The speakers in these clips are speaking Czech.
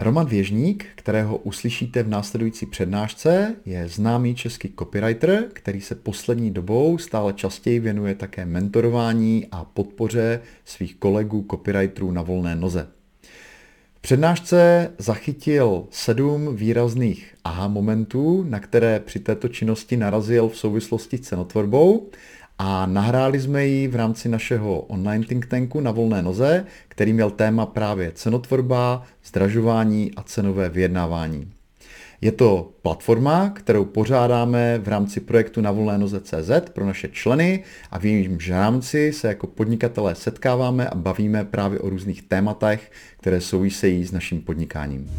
Roman Věžník, kterého uslyšíte v následující přednášce, je známý český copywriter, který se poslední dobou stále častěji věnuje také mentorování a podpoře svých kolegů copywriterů na volné noze. V přednášce zachytil sedm výrazných aha momentů, na které při této činnosti narazil v souvislosti s cenotvorbou a nahráli jsme ji v rámci našeho online think tanku na volné noze, který měl téma právě cenotvorba, zdražování a cenové vyjednávání. Je to platforma, kterou pořádáme v rámci projektu na volné noze CZ pro naše členy a v jejímž rámci se jako podnikatelé setkáváme a bavíme právě o různých tématech, které souvisejí s naším podnikáním.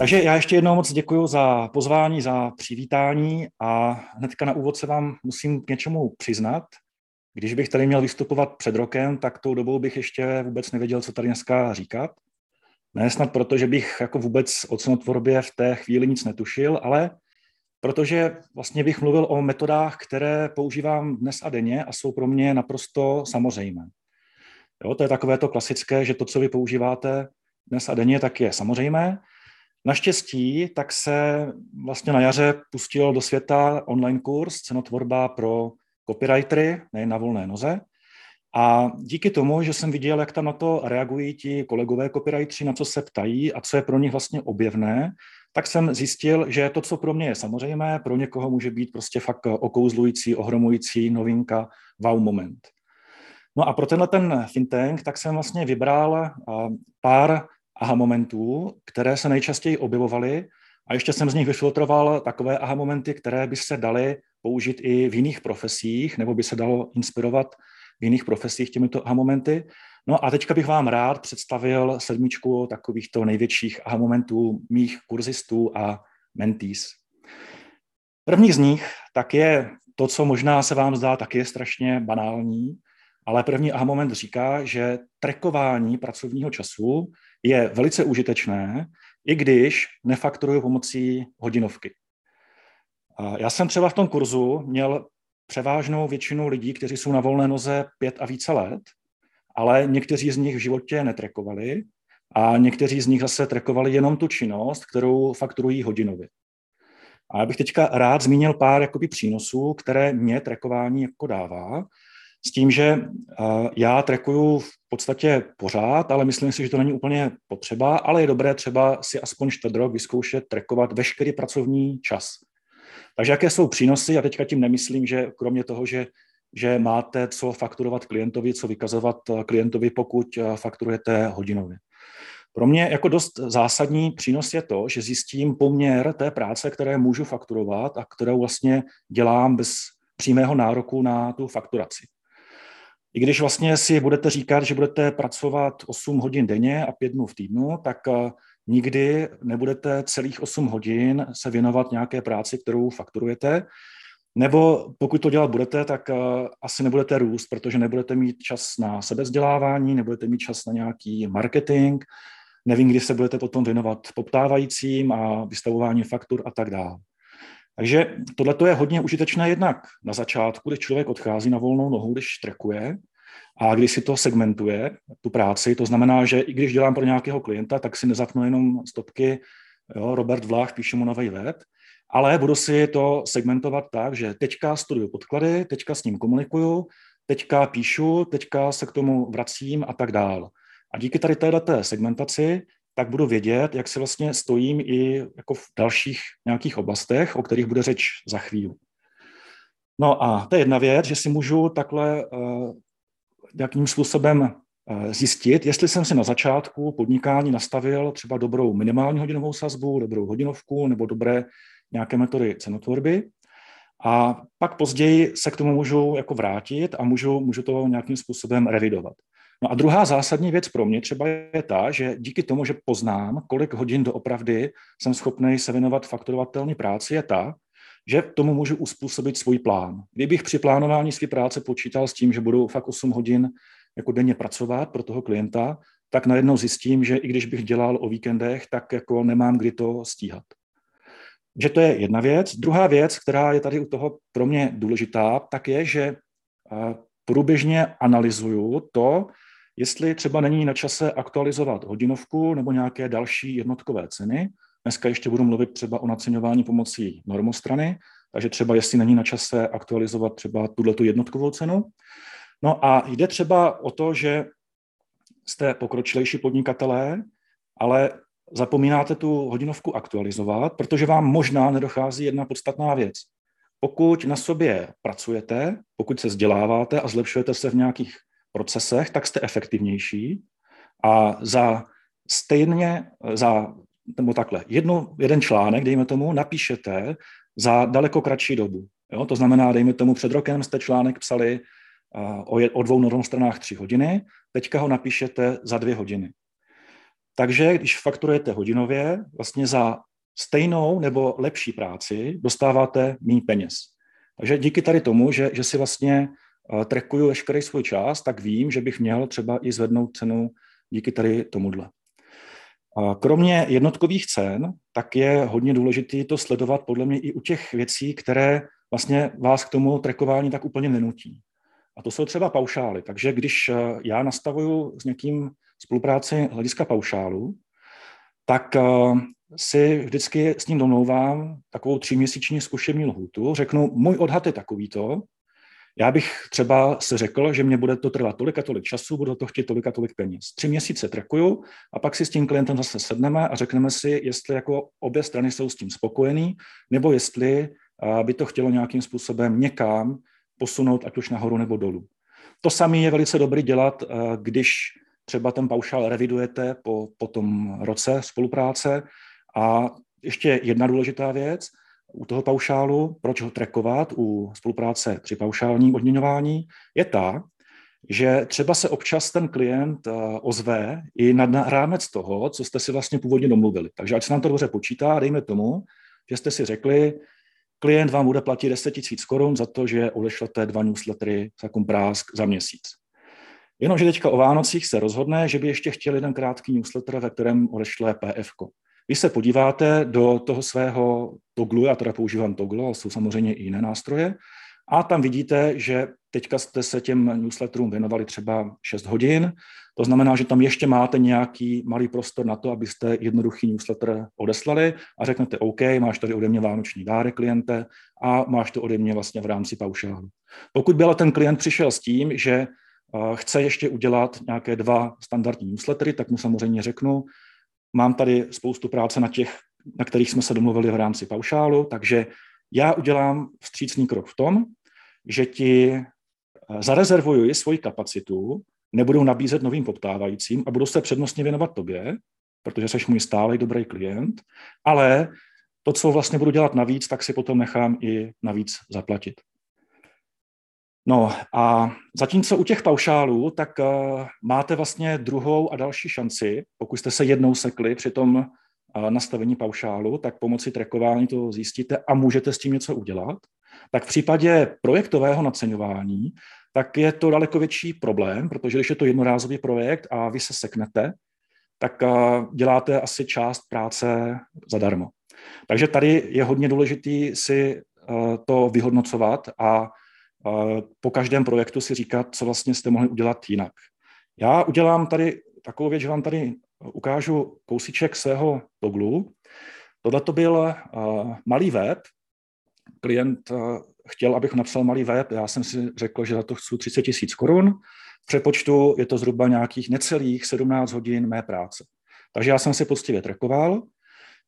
Takže já ještě jednou moc děkuji za pozvání, za přivítání a hnedka na úvod se vám musím k něčemu přiznat. Když bych tady měl vystupovat před rokem, tak tou dobou bych ještě vůbec nevěděl, co tady dneska říkat. Ne snad proto, že bych jako vůbec o cenotvorbě v té chvíli nic netušil, ale protože vlastně bych mluvil o metodách, které používám dnes a denně a jsou pro mě naprosto samozřejmé. Jo, to je takové to klasické, že to, co vy používáte dnes a denně, tak je samozřejmé, Naštěstí tak se vlastně na jaře pustil do světa online kurz Cenotvorba pro copywritery, nejen na volné noze. A díky tomu, že jsem viděl, jak tam na to reagují ti kolegové copywriteri, na co se ptají a co je pro ně vlastně objevné, tak jsem zjistil, že to, co pro mě je samozřejmé, pro někoho může být prostě fakt okouzlující, ohromující novinka, wow moment. No a pro tenhle ten tank, tak jsem vlastně vybral pár aha momentů, které se nejčastěji objevovaly a ještě jsem z nich vyfiltroval takové aha momenty, které by se daly použít i v jiných profesích, nebo by se dalo inspirovat v jiných profesích těmito aha momenty. No a teďka bych vám rád představil sedmičku takovýchto největších aha momentů mých kurzistů a mentees. První z nich tak je to, co možná se vám zdá taky je strašně banální, ale první aha moment říká, že trekování pracovního času je velice užitečné, i když nefakturuju pomocí hodinovky. Já jsem třeba v tom kurzu měl převážnou většinu lidí, kteří jsou na volné noze pět a více let, ale někteří z nich v životě netrekovali a někteří z nich zase trekovali jenom tu činnost, kterou fakturují hodinově. A já bych teďka rád zmínil pár jakoby, přínosů, které mě trekování jako dává s tím, že já trekuju v podstatě pořád, ale myslím si, že to není úplně potřeba, ale je dobré třeba si aspoň čtvrt rok vyzkoušet trekovat veškerý pracovní čas. Takže jaké jsou přínosy? A teďka tím nemyslím, že kromě toho, že, že máte co fakturovat klientovi, co vykazovat klientovi, pokud fakturujete hodinově. Pro mě jako dost zásadní přínos je to, že zjistím poměr té práce, které můžu fakturovat a kterou vlastně dělám bez přímého nároku na tu fakturaci. I když vlastně si budete říkat, že budete pracovat 8 hodin denně a 5 dnů v týdnu, tak eh, nikdy nebudete celých 8 hodin se věnovat nějaké práci, kterou fakturujete. Nebo pokud to dělat budete, tak uh, asi nebudete růst, protože nebudete mít čas na sebezdělávání, nebudete mít čas na nějaký marketing, nevím, kdy se budete potom věnovat poptávajícím a vystavování faktur a tak dále. Takže tohle je hodně užitečné jednak na začátku, když člověk odchází na volnou nohu, když trekuje a když si to segmentuje, tu práci, to znamená, že i když dělám pro nějakého klienta, tak si nezapnu jenom stopky, jo, Robert Vlach, píšu mu nový web, ale budu si to segmentovat tak, že teďka studuju podklady, teďka s ním komunikuju, teďka píšu, teďka se k tomu vracím a tak dál. A díky tady této segmentaci tak budu vědět, jak se vlastně stojím i jako v dalších nějakých oblastech, o kterých bude řeč za chvíli. No a to je jedna věc, že si můžu takhle uh, jakým způsobem uh, zjistit, jestli jsem si na začátku podnikání nastavil třeba dobrou minimální hodinovou sazbu, dobrou hodinovku nebo dobré nějaké metody cenotvorby. A pak později se k tomu můžu jako vrátit a můžu, můžu to nějakým způsobem revidovat. No a druhá zásadní věc pro mě třeba je ta, že díky tomu, že poznám, kolik hodin doopravdy jsem schopný se věnovat fakturovatelné práci, je ta, že tomu můžu uspůsobit svůj plán. Kdybych při plánování své práce počítal s tím, že budu fakt 8 hodin jako denně pracovat pro toho klienta, tak najednou zjistím, že i když bych dělal o víkendech, tak jako nemám kdy to stíhat. Že to je jedna věc. Druhá věc, která je tady u toho pro mě důležitá, tak je, že průběžně analyzuju to, jestli třeba není na čase aktualizovat hodinovku nebo nějaké další jednotkové ceny. Dneska ještě budu mluvit třeba o naceňování pomocí normostrany, takže třeba jestli není na čase aktualizovat třeba tuto jednotkovou cenu. No a jde třeba o to, že jste pokročilejší podnikatelé, ale zapomínáte tu hodinovku aktualizovat, protože vám možná nedochází jedna podstatná věc. Pokud na sobě pracujete, pokud se vzděláváte a zlepšujete se v nějakých procesech, tak jste efektivnější a za stejně, za, nebo takhle, jedno, jeden článek, dejme tomu, napíšete za daleko kratší dobu. Jo? To znamená, dejme tomu, před rokem jste článek psali o, je, o dvou normostranách tři hodiny, teďka ho napíšete za dvě hodiny. Takže když fakturujete hodinově, vlastně za stejnou nebo lepší práci dostáváte méně peněz. Takže díky tady tomu, že, že si vlastně uh, trekuju veškerý svůj čas, tak vím, že bych měl třeba i zvednout cenu díky tady tomuhle. Kromě jednotkových cen, tak je hodně důležité to sledovat podle mě i u těch věcí, které vlastně vás k tomu trekování tak úplně nenutí. A to jsou třeba paušály. Takže když eh, já nastavuju s někým spolupráci hlediska paušálu, tak eh, si vždycky s ním domlouvám takovou tříměsíční zkušební lhůtu. Řeknu, můj odhad je takovýto, já bych třeba se řekl, že mě bude to trvat tolik a tolik času, budu to chtít tolik a tolik peněz. Tři měsíce trekuju a pak si s tím klientem zase sedneme a řekneme si, jestli jako obě strany jsou s tím spokojený, nebo jestli by to chtělo nějakým způsobem někam posunout, ať už nahoru nebo dolů. To samé je velice dobrý dělat, když třeba ten paušál revidujete po, po tom roce spolupráce. A ještě jedna důležitá věc – u toho paušálu, proč ho trackovat u spolupráce při paušálním odměňování, je ta, že třeba se občas ten klient eh, ozve i nad rámec toho, co jste si vlastně původně domluvili. Takže ať se nám to dobře počítá, dejme tomu, že jste si řekli, klient vám bude platit 10 000 korun za to, že odešlete dva newslettery za prásk za měsíc. Jenomže teďka o Vánocích se rozhodne, že by ještě chtěl jeden krátký newsletter, ve kterém odešle PF. Když se podíváte do toho svého toglu, já teda používám toglu, ale jsou samozřejmě i jiné nástroje, a tam vidíte, že teďka jste se těm newsletterům věnovali třeba 6 hodin, to znamená, že tam ještě máte nějaký malý prostor na to, abyste jednoduchý newsletter odeslali a řeknete OK, máš tady ode mě vánoční dárek kliente a máš to ode mě vlastně v rámci paušálu. Pokud byl ten klient přišel s tím, že eh, chce ještě udělat nějaké dva standardní newslettery, tak mu samozřejmě řeknu, Mám tady spoustu práce na těch, na kterých jsme se domluvili v rámci paušálu, takže já udělám vstřícný krok v tom, že ti eh, zarezervuji svoji kapacitu, nebudu nabízet novým poptávajícím a budu se přednostně věnovat tobě, protože jsi můj stálý dobrý klient, ale to, co vlastně budu dělat navíc, tak si potom nechám i navíc zaplatit. No a zatímco u těch paušálů, tak uh, máte vlastně druhou a další šanci, pokud jste se jednou sekli při tom uh, nastavení paušálu, tak pomocí trackování to zjistíte a můžete s tím něco udělat. Tak v případě projektového naceňování, tak je to daleko větší problém, protože když je to jednorázový projekt a vy se seknete, tak uh, děláte asi část práce zadarmo. Takže tady je hodně důležitý si to vyhodnocovat a po každém projektu si říkat, co vlastně jste mohli udělat jinak. Já udělám tady takovou věc, že vám tady ukážu kousíček svého toglu. Tohle to byl uh, malý web. Klient uh, chtěl, abych napsal malý web. Já jsem si řekl, že za to chci 30 tisíc korun. V přepočtu je to zhruba nějakých necelých 17 hodin mé práce. Takže já jsem si poctivě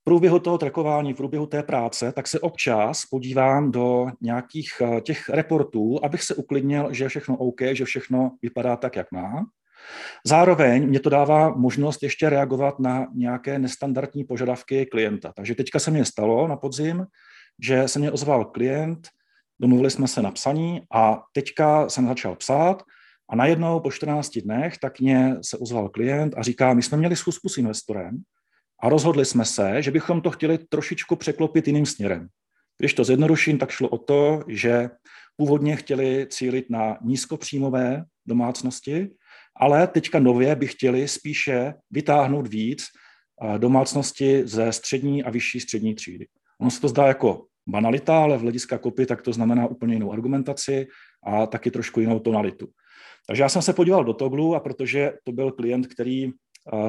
trekoval průběhu toho trakování, v průběhu té práce, tak se občas podívám do nějakých eh, těch reportů, abych se uklidnil, že je všechno OK, že všechno vypadá tak, jak má. Zároveň mě to dává možnost ještě reagovat na nějaké nestandardní požadavky klienta. Takže teďka se mě stalo na podzim, že se mě ozval klient, domluvili jsme se na psaní a teďka jsem začal psát a najednou po 14 dnech tak mě se ozval klient a říká, my jsme měli schůzku s investorem a rozhodli jsme se, že bychom to chtěli trošičku překlopit jiným směrem. Když to zjednoduším, tak šlo o to, že původně chtěli cílit na nízkopříjmové domácnosti, ale teďka nově by chtěli spíše vytáhnout víc domácnosti ze střední a vyšší střední třídy. Ono se to zdá jako banalita, ale v hlediska kopy tak to znamená úplně jinou argumentaci a taky trošku jinou tonalitu. Takže já jsem se podíval do Toglu a protože to byl klient, který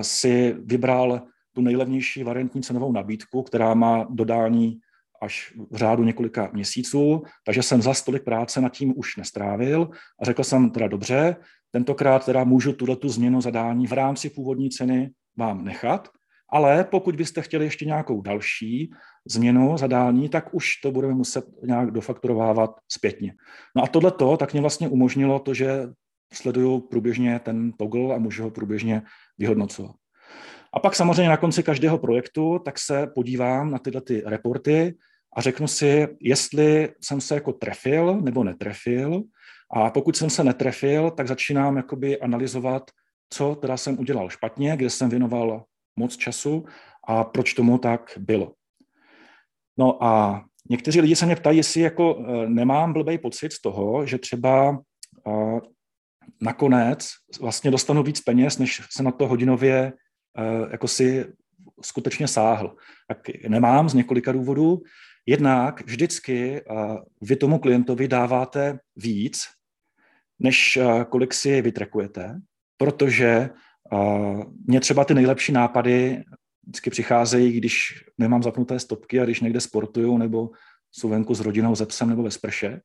si vybral tu nejlevnější variantní cenovou nabídku, která má dodání až v řádu několika měsíců, takže jsem za stolik práce nad tím už nestrávil a řekl jsem teda dobře, tentokrát teda můžu tuto tu změnu zadání v rámci původní ceny vám nechat, ale pokud byste chtěli ještě nějakou další změnu zadání, tak už to budeme muset nějak dofaktorovávat zpětně. No a tohle to tak mě vlastně umožnilo to, že sleduju průběžně ten toggle a můžu ho průběžně vyhodnocovat. A pak samozřejmě na konci každého projektu tak se podívám na tyhle ty reporty a řeknu si, jestli jsem se jako trefil nebo netrefil. A pokud jsem se netrefil, tak začínám jakoby analyzovat, co teda jsem udělal špatně, kde jsem věnoval moc času a proč tomu tak bylo. No a někteří lidi se mě ptají, jestli jako eh, nemám blbý pocit z toho, že třeba eh, nakonec vlastně dostanu víc peněz, než se na to hodinově jako si skutečně sáhl. Tak nemám z několika důvodů. Jednak vždycky vy tomu klientovi dáváte víc, než kolik si vytrekujete, protože mě třeba ty nejlepší nápady vždycky přicházejí, když nemám zapnuté stopky a když někde sportuju nebo jsou venku s rodinou, ze psem nebo ve sprše.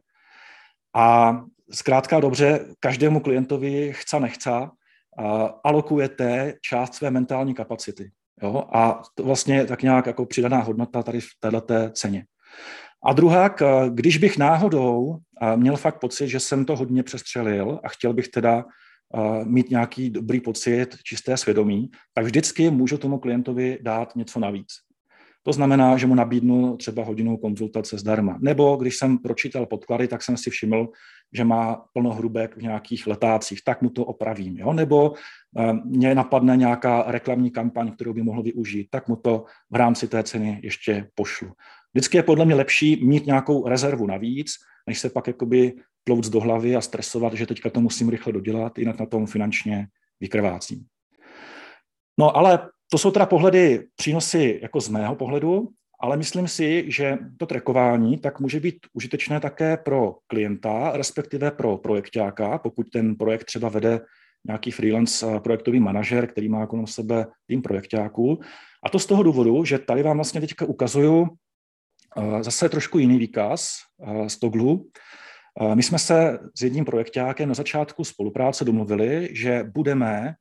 A zkrátka dobře, každému klientovi chce nechce, alokujete část své mentální kapacity. Jo? A to vlastně tak nějak jako přidaná hodnota tady v této ceně. A druhá, když bych náhodou měl fakt pocit, že jsem to hodně přestřelil a chtěl bych teda mít nějaký dobrý pocit, čisté svědomí, tak vždycky můžu tomu klientovi dát něco navíc. To znamená, že mu nabídnu třeba hodinu konzultace zdarma. Nebo když jsem pročítal podklady, tak jsem si všiml, že má plno hrubek v nějakých letácích, tak mu to opravím. Jo? Nebo eh, mě napadne nějaká reklamní kampaň, kterou by mohl využít, tak mu to v rámci té ceny ještě pošlu. Vždycky je podle mě lepší mít nějakou rezervu navíc, než se pak jakoby plouc do hlavy a stresovat, že teďka to musím rychle dodělat, jinak na tom finančně vykrvácím. No ale to jsou teda pohledy, přínosy jako z mého pohledu, ale myslím si, že to trekování tak může být užitečné také pro klienta, respektive pro projektáka, pokud ten projekt třeba vede nějaký freelance eh, projektový manažer, který má kolem sebe tým projektáků. A to z toho důvodu, že tady vám vlastně teďka ukazuju eh, zase trošku jiný výkaz eh, z Toglu. My jsme se s jedním projektákem na začátku spolupráce domluvili, že budeme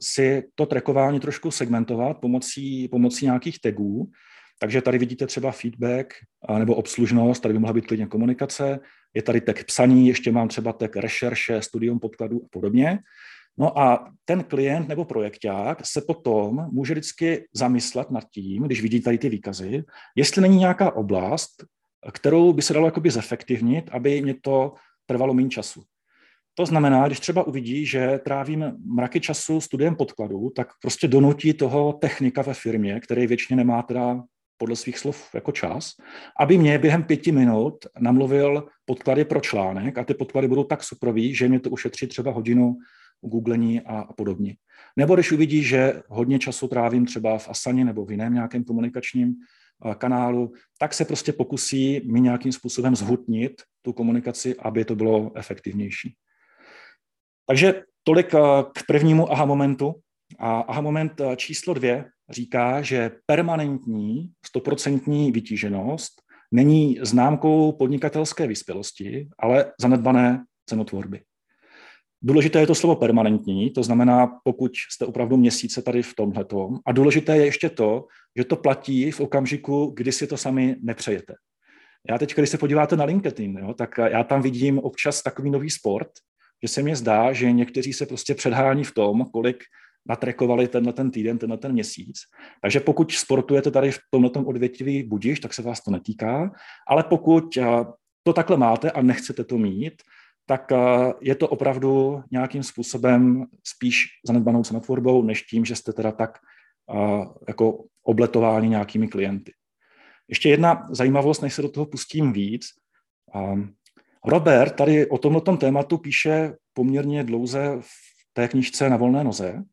si to trackování trošku segmentovat pomocí, pomocí nějakých tagů. Takže tady vidíte třeba feedback nebo obslužnost, tady by mohla být klidně komunikace, je tady tag psaní, ještě mám třeba tag rešerše, studium podkladů a podobně. No a ten klient nebo projekták se potom může vždycky zamyslet nad tím, když vidí tady ty výkazy, jestli není nějaká oblast, kterou by se dalo jakoby zefektivnit, aby mě to trvalo méně času. To znamená, když třeba uvidí, že trávím mraky času studiem podkladů, tak prostě donutí toho technika ve firmě, který většině nemá teda podle svých slov jako čas, aby mě během pěti minut namluvil podklady pro článek a ty podklady budou tak suprový, že mě to ušetří třeba hodinu googlení a, a podobně. Nebo když uvidí, že hodně času trávím třeba v Asani nebo v jiném nějakém komunikačním kanálu, tak se prostě pokusí mi nějakým způsobem zhutnit tu komunikaci, aby to bylo efektivnější. Takže tolik k prvnímu aha momentu. A aha moment eh, číslo dvě říká, že permanentní, stoprocentní vytíženost není známkou podnikatelské vyspělosti, ale zanedbané cenotvorby. Důležité je to slovo permanentní, to znamená, pokud jste opravdu měsíce tady v tomhletom. A důležité je ještě to, že to platí v okamžiku, kdy si to sami nepřejete. Já teď, když se podíváte na LinkedIn, jo, tak já tam vidím občas takový nový sport, že se mně zdá, že někteří se prostě předhání v tom, kolik natrekovali tenhle ten týden, tenhle ten měsíc. Takže pokud sportujete tady v tomhle odvětví budiš, tak se vás to netýká, ale pokud eh, to takhle máte a nechcete to mít, tak eh, je to opravdu nějakým způsobem spíš zanedbanou cenotvorbou, než tím, že jste teda tak eh, jako obletováni nějakými klienty. Ještě jedna zajímavost, než se do toho pustím víc. Robert tady o tomto tématu píše poměrně dlouze v té knižce na volné noze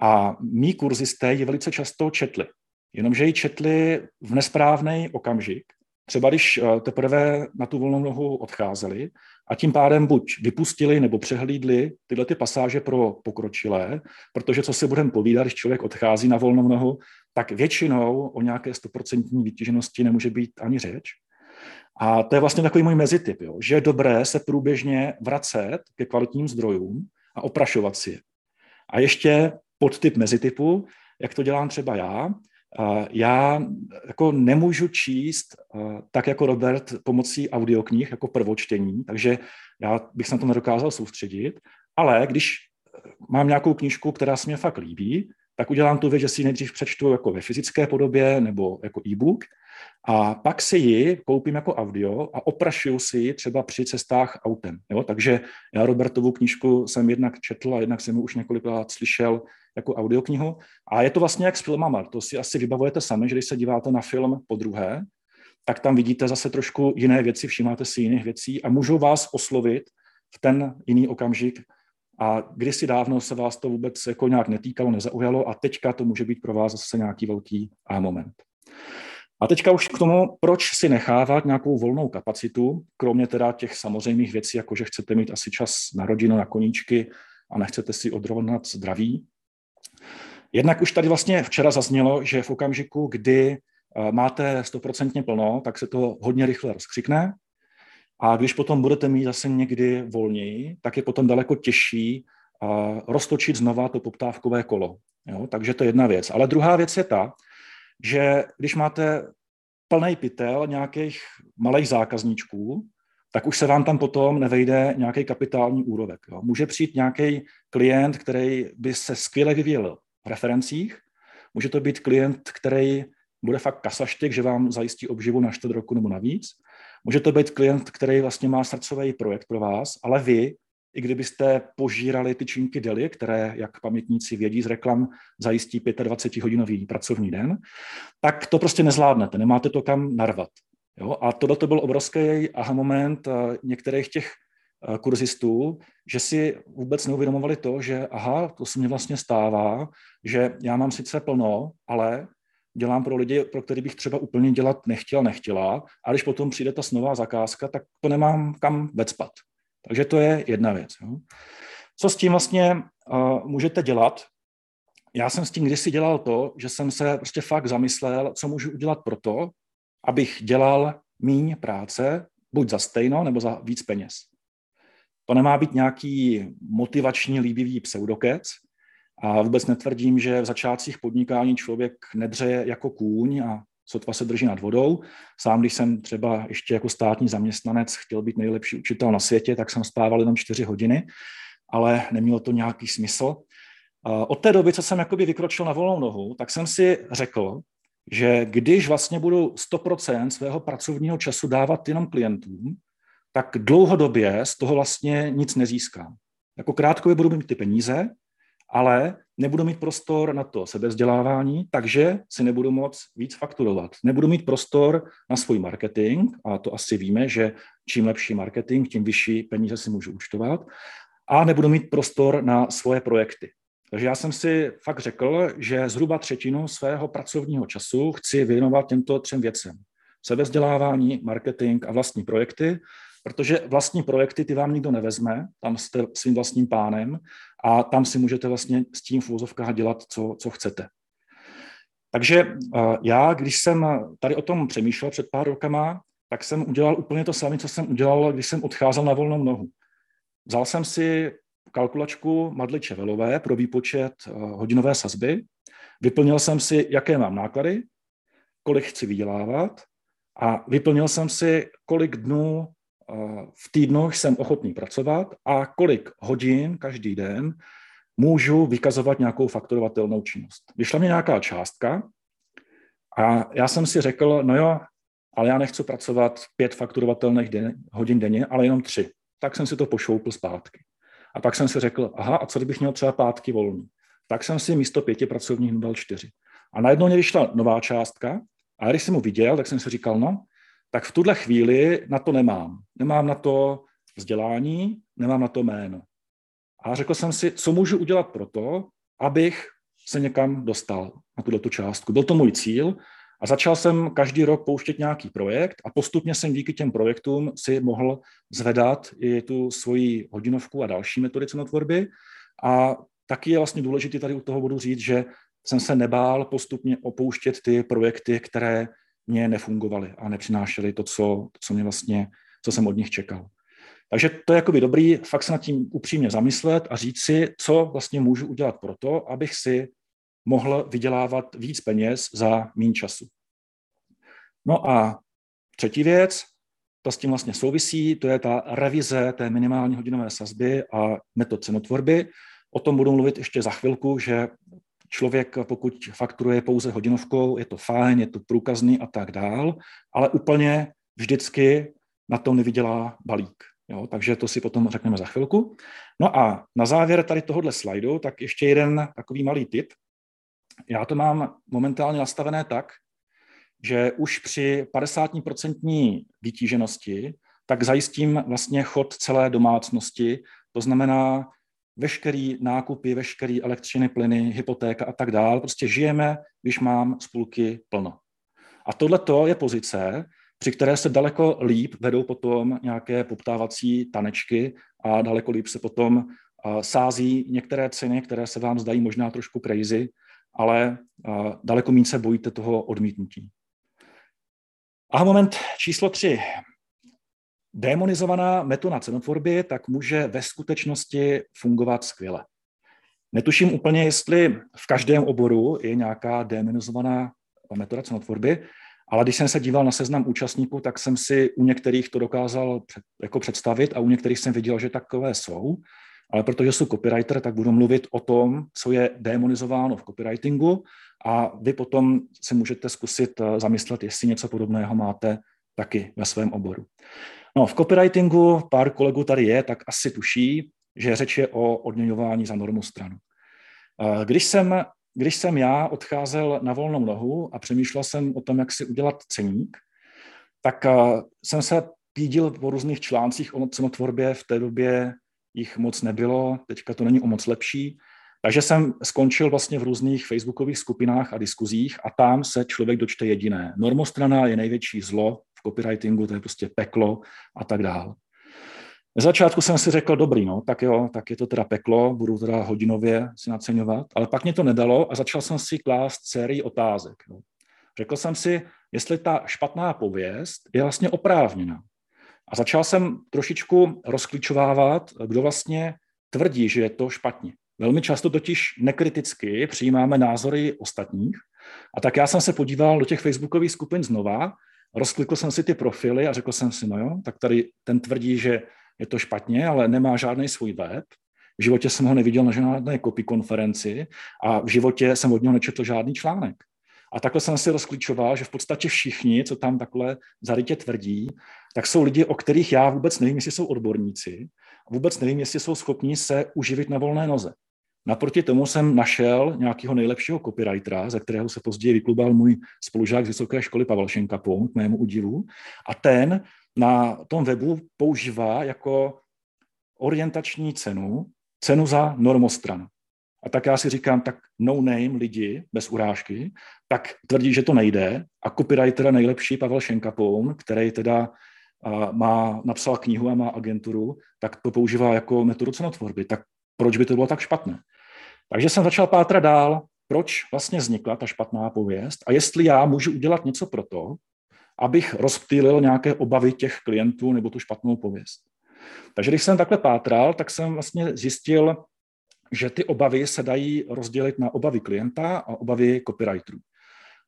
a mý kurzisté ji velice často četli, jenomže ji četli v nesprávný okamžik třeba když eh, teprve na tu volnou nohu odcházeli a tím pádem buď vypustili nebo přehlídli tyhle ty pasáže pro pokročilé, protože co si budeme povídat, když člověk odchází na volnou nohu, tak většinou o nějaké stoprocentní vytíženosti nemůže být ani řeč. A to je vlastně takový můj mezityp, jo, že je dobré se průběžně vracet ke kvalitním zdrojům a oprašovat si je. A ještě podtyp mezitypu, jak to dělám třeba já, já jako nemůžu číst tak jako Robert pomocí audioknih jako prvočtení, takže já bych se na to nedokázal soustředit, ale když mám nějakou knížku, která se mě fakt líbí, tak udělám tu věc, že si ji nejdřív přečtu jako ve fyzické podobě nebo jako e-book a pak si ji koupím jako audio a oprašuju si ji třeba při cestách autem. Jo? Takže já Robertovu knížku jsem jednak četl a jednak jsem ji už několikrát slyšel jako audioknihu. A je to vlastně jak s filmama. To si asi vybavujete sami, že když se díváte na film po druhé, tak tam vidíte zase trošku jiné věci, všímáte si jiných věcí a můžou vás oslovit v ten jiný okamžik. A kdysi dávno se vás to vůbec jako nějak netýkalo, nezaujalo a teďka to může být pro vás zase nějaký velký moment. A teďka už k tomu, proč si nechávat nějakou volnou kapacitu, kromě teda těch samozřejmých věcí, jako že chcete mít asi čas na rodinu, na koníčky a nechcete si odrovnat zdraví. Jednak už tady vlastně včera zaznělo, že v okamžiku, kdy eh, máte stoprocentně plno, tak se to hodně rychle rozkřikne. A když potom budete mít zase někdy volněji, tak je potom daleko těžší eh, roztočit znova to poptávkové kolo. Jo? Takže to je jedna věc. Ale druhá věc je ta, že když máte plný pytel nějakých malých zákazníčků, tak už se vám tam potom nevejde nějaký kapitální úrovek. Jo. Může přijít nějaký klient, který by se skvěle vyvíjel v referencích, může to být klient, který bude fakt kasaštyk, že vám zajistí obživu na čtvrt roku nebo navíc. Může to být klient, který vlastně má srdcový projekt pro vás, ale vy i kdybyste požírali ty činky deli, které, jak pamětníci vědí z reklam, zajistí 25-hodinový pracovní den, tak to prostě nezvládnete, nemáte to kam narvat. Jo? A tohle to byl obrovský aha moment eh, některých těch eh, kurzistů, že si vůbec neuvědomovali to, že aha, to se mi vlastně stává, že já mám sice plno, ale dělám pro lidi, pro který bych třeba úplně dělat nechtěl, nechtěla, a když potom přijde ta nová zakázka, tak to nemám kam vecpat. Takže to je jedna věc. Jo. Co s tím vlastně uh, můžete dělat? Já jsem s tím kdysi dělal to, že jsem se prostě fakt zamyslel, co můžu udělat pro to, abych dělal míň práce, buď za stejno, nebo za víc peněz. To nemá být nějaký motivační, líbivý pseudokec, a vůbec netvrdím, že v začátcích podnikání člověk nedře jako kůň a sotva se drží nad vodou. Sám, když jsem třeba ještě jako státní zaměstnanec chtěl být nejlepší učitel na světě, tak jsem spával jenom čtyři hodiny, ale nemělo to nějaký smysl. Od té doby, co jsem jakoby vykročil na volnou nohu, tak jsem si řekl, že když vlastně budu 100% svého pracovního času dávat jenom klientům, tak dlouhodobě z toho vlastně nic nezískám. Jako krátkově budu mít ty peníze, ale nebudu mít prostor na to sebezdělávání, takže si nebudu moc víc fakturovat. Nebudu mít prostor na svůj marketing, a to asi víme, že čím lepší marketing, tím vyšší peníze si můžu účtovat, a nebudu mít prostor na svoje projekty. Takže já jsem si fakt řekl, že zhruba třetinu svého pracovního času chci věnovat těmto třem věcem. Sebezdělávání, marketing a vlastní projekty, protože vlastní projekty ty vám nikdo nevezme, tam jste svým vlastním pánem a tam si můžete vlastně s tím v dělat, co, co chcete. Takže já, když jsem tady o tom přemýšlel před pár rokama, tak jsem udělal úplně to samé, co jsem udělal, když jsem odcházel na volnou nohu. Vzal jsem si kalkulačku Madly Čevelové pro výpočet hodinové sazby, vyplnil jsem si, jaké mám náklady, kolik chci vydělávat a vyplnil jsem si, kolik dnů v týdnu jsem ochotný pracovat a kolik hodin každý den můžu vykazovat nějakou fakturovatelnou činnost. Vyšla mi nějaká částka a já jsem si řekl, no jo, ale já nechci pracovat pět fakturovatelných den, hodin denně, ale jenom tři. Tak jsem si to pošoupil zpátky. A pak jsem si řekl, aha, a co kdybych měl třeba pátky volný? Tak jsem si místo pěti pracovních dal čtyři. A najednou mě vyšla nová částka a když jsem mu viděl, tak jsem si říkal, no, tak v tuhle chvíli na to nemám. Nemám na to vzdělání, nemám na to jméno. A řekl jsem si, co můžu udělat pro to, abych se někam dostal na tuto částku. Byl to můj cíl A začal jsem každý rok pouštět nějaký projekt a postupně jsem díky těm projektům si mohl zvedat i tu svoji hodinovku a další metody cenotvorby. A taky je vlastně důležité tady u toho bodu říct, že jsem se nebál postupně opouštět ty projekty, které mě nefungovaly a nepřinášely to, co, co mě vlastně, co jsem od nich čekal. Takže to je jakoby dobrý fakt se nad tím upřímně zamyslet a říct si, co vlastně můžu udělat pro to, abych si mohl vydělávat víc peněz za méně času. No a třetí věc, to s tím vlastně souvisí, to je ta revize té minimální hodinové sazby a metod cenotvorby. O tom budu mluvit ještě za chvilku, že člověk, pokud fakturuje pouze hodinovkou, je to fajn, je to průkazný a tak dál, ale úplně vždycky na tom nevydělá balík. Jo, takže to si potom řekneme za chvilku. No a na závěr tady tohohle slajdu, tak ještě jeden takový malý tip. Já to mám momentálně nastavené tak, že už při 50% vytíženosti tak zajistím vlastně chod celé domácnosti, to znamená veškerý nákupy, veškerý elektřiny, plyny, hypotéka a tak dál. Prostě žijeme, když mám spolky plno. A tohle je pozice, při které se daleko líp vedou potom nějaké poptávací tanečky a daleko líp se potom sází některé ceny, které se vám zdají možná trošku crazy, ale daleko méně se bojíte toho odmítnutí. A moment číslo tři. Demonizovaná metoda cenotvorby tak může ve skutečnosti fungovat skvěle. Netuším úplně, jestli v každém oboru je nějaká demonizovaná metoda cenotvorby, ale když jsem se díval na seznam účastníků, tak jsem si u některých to dokázal jako představit a u některých jsem viděl, že takové jsou. Ale protože jsou copywriter, tak budu mluvit o tom, co je demonizováno v copywritingu a vy potom si můžete zkusit eh, zamyslet, jestli něco podobného máte taky ve svém oboru. No, v copywritingu pár kolegů tady je, tak asi tuší, že řeč je o odměňování za normostranu. Eh, když jsem, když jsem já odcházel na volnou nohu a přemýšlel jsem o tom, jak si udělat ceník, tak jsem se pídil po různých článcích o cenotvorbě, v té době jich moc nebylo, teďka to není o moc lepší, takže jsem skončil vlastně v různých facebookových skupinách a diskuzích a tam se člověk dočte jediné. Normostrana je největší zlo copywritingu, to je prostě peklo a tak dále. Na začátku jsem si řekl, dobrý, no, tak jo, tak je to teda peklo, budu teda hodinově si naceňovat, ale pak mě to nedalo a začal jsem si klást sérii otázek. No. Řekl jsem si, jestli ta špatná pověst je vlastně oprávněná. A začal jsem trošičku rozklíčovávat, kdo vlastně tvrdí, že je to špatně. Velmi často totiž nekriticky přijímáme názory ostatních. A tak já jsem se podíval do těch facebookových skupin znova, rozklikl jsem si ty profily a řekl jsem si, no jo, tak tady ten tvrdí, že je to špatně, ale nemá žádný svůj web. V životě jsem ho neviděl na žádné kopy konferenci a v životě jsem od něho nečetl žádný článek. A takhle jsem si rozklíčoval, že v podstatě všichni, co tam takhle zarytě tvrdí, tak jsou lidi, o kterých já vůbec nevím, jestli jsou odborníci, vůbec nevím, jestli jsou schopni se uživit na volné noze. Naproti tomu jsem našel nějakého nejlepšího copywritera, ze kterého se později vyklubal můj spolužák z vysoké školy Pavel Šenkapon, k mému udivu. A ten na tom webu používá jako orientační cenu, cenu za normostranu. A tak já si říkám, tak no name lidi, bez urážky, tak tvrdí, že to nejde. A copywriter nejlepší Pavel Šenkapoun, který teda má, napsal knihu a má agenturu, tak to používá jako metodu cenotvorby. Tak proč by to bylo tak špatné? Takže jsem začal pátrat dál, proč vlastně vznikla ta špatná pověst a jestli já můžu udělat něco pro to, abych rozptýlil nějaké obavy těch klientů nebo tu špatnou pověst. Takže když jsem takhle pátral, tak jsem vlastně zjistil, že ty obavy se dají rozdělit na obavy klienta a obavy copywriterů.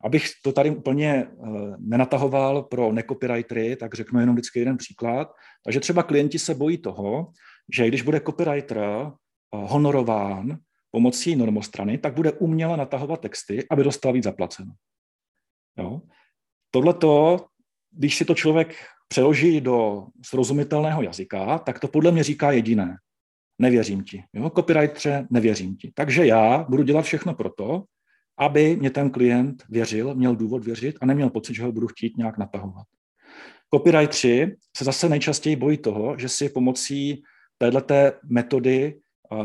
Abych to tady úplně eh, nenatahoval pro nekopywritery, tak řeknu jenom vždycky jeden příklad. Takže třeba klienti se bojí toho, že když bude copywriter honorován pomocí normostrany, tak bude uměle natahovat texty, aby dostal víc zaplaceno. Jo? Tohleto, když si to člověk přeloží do srozumitelného jazyka, tak to podle mě říká jediné. Nevěřím ti. Jo? Copywriteře, nevěřím ti. Takže já budu dělat všechno pro to, aby mě ten klient věřil, měl důvod věřit a neměl pocit, že ho budu chtít nějak natahovat. Copywriteri se zase nejčastěji bojí toho, že si pomocí této metody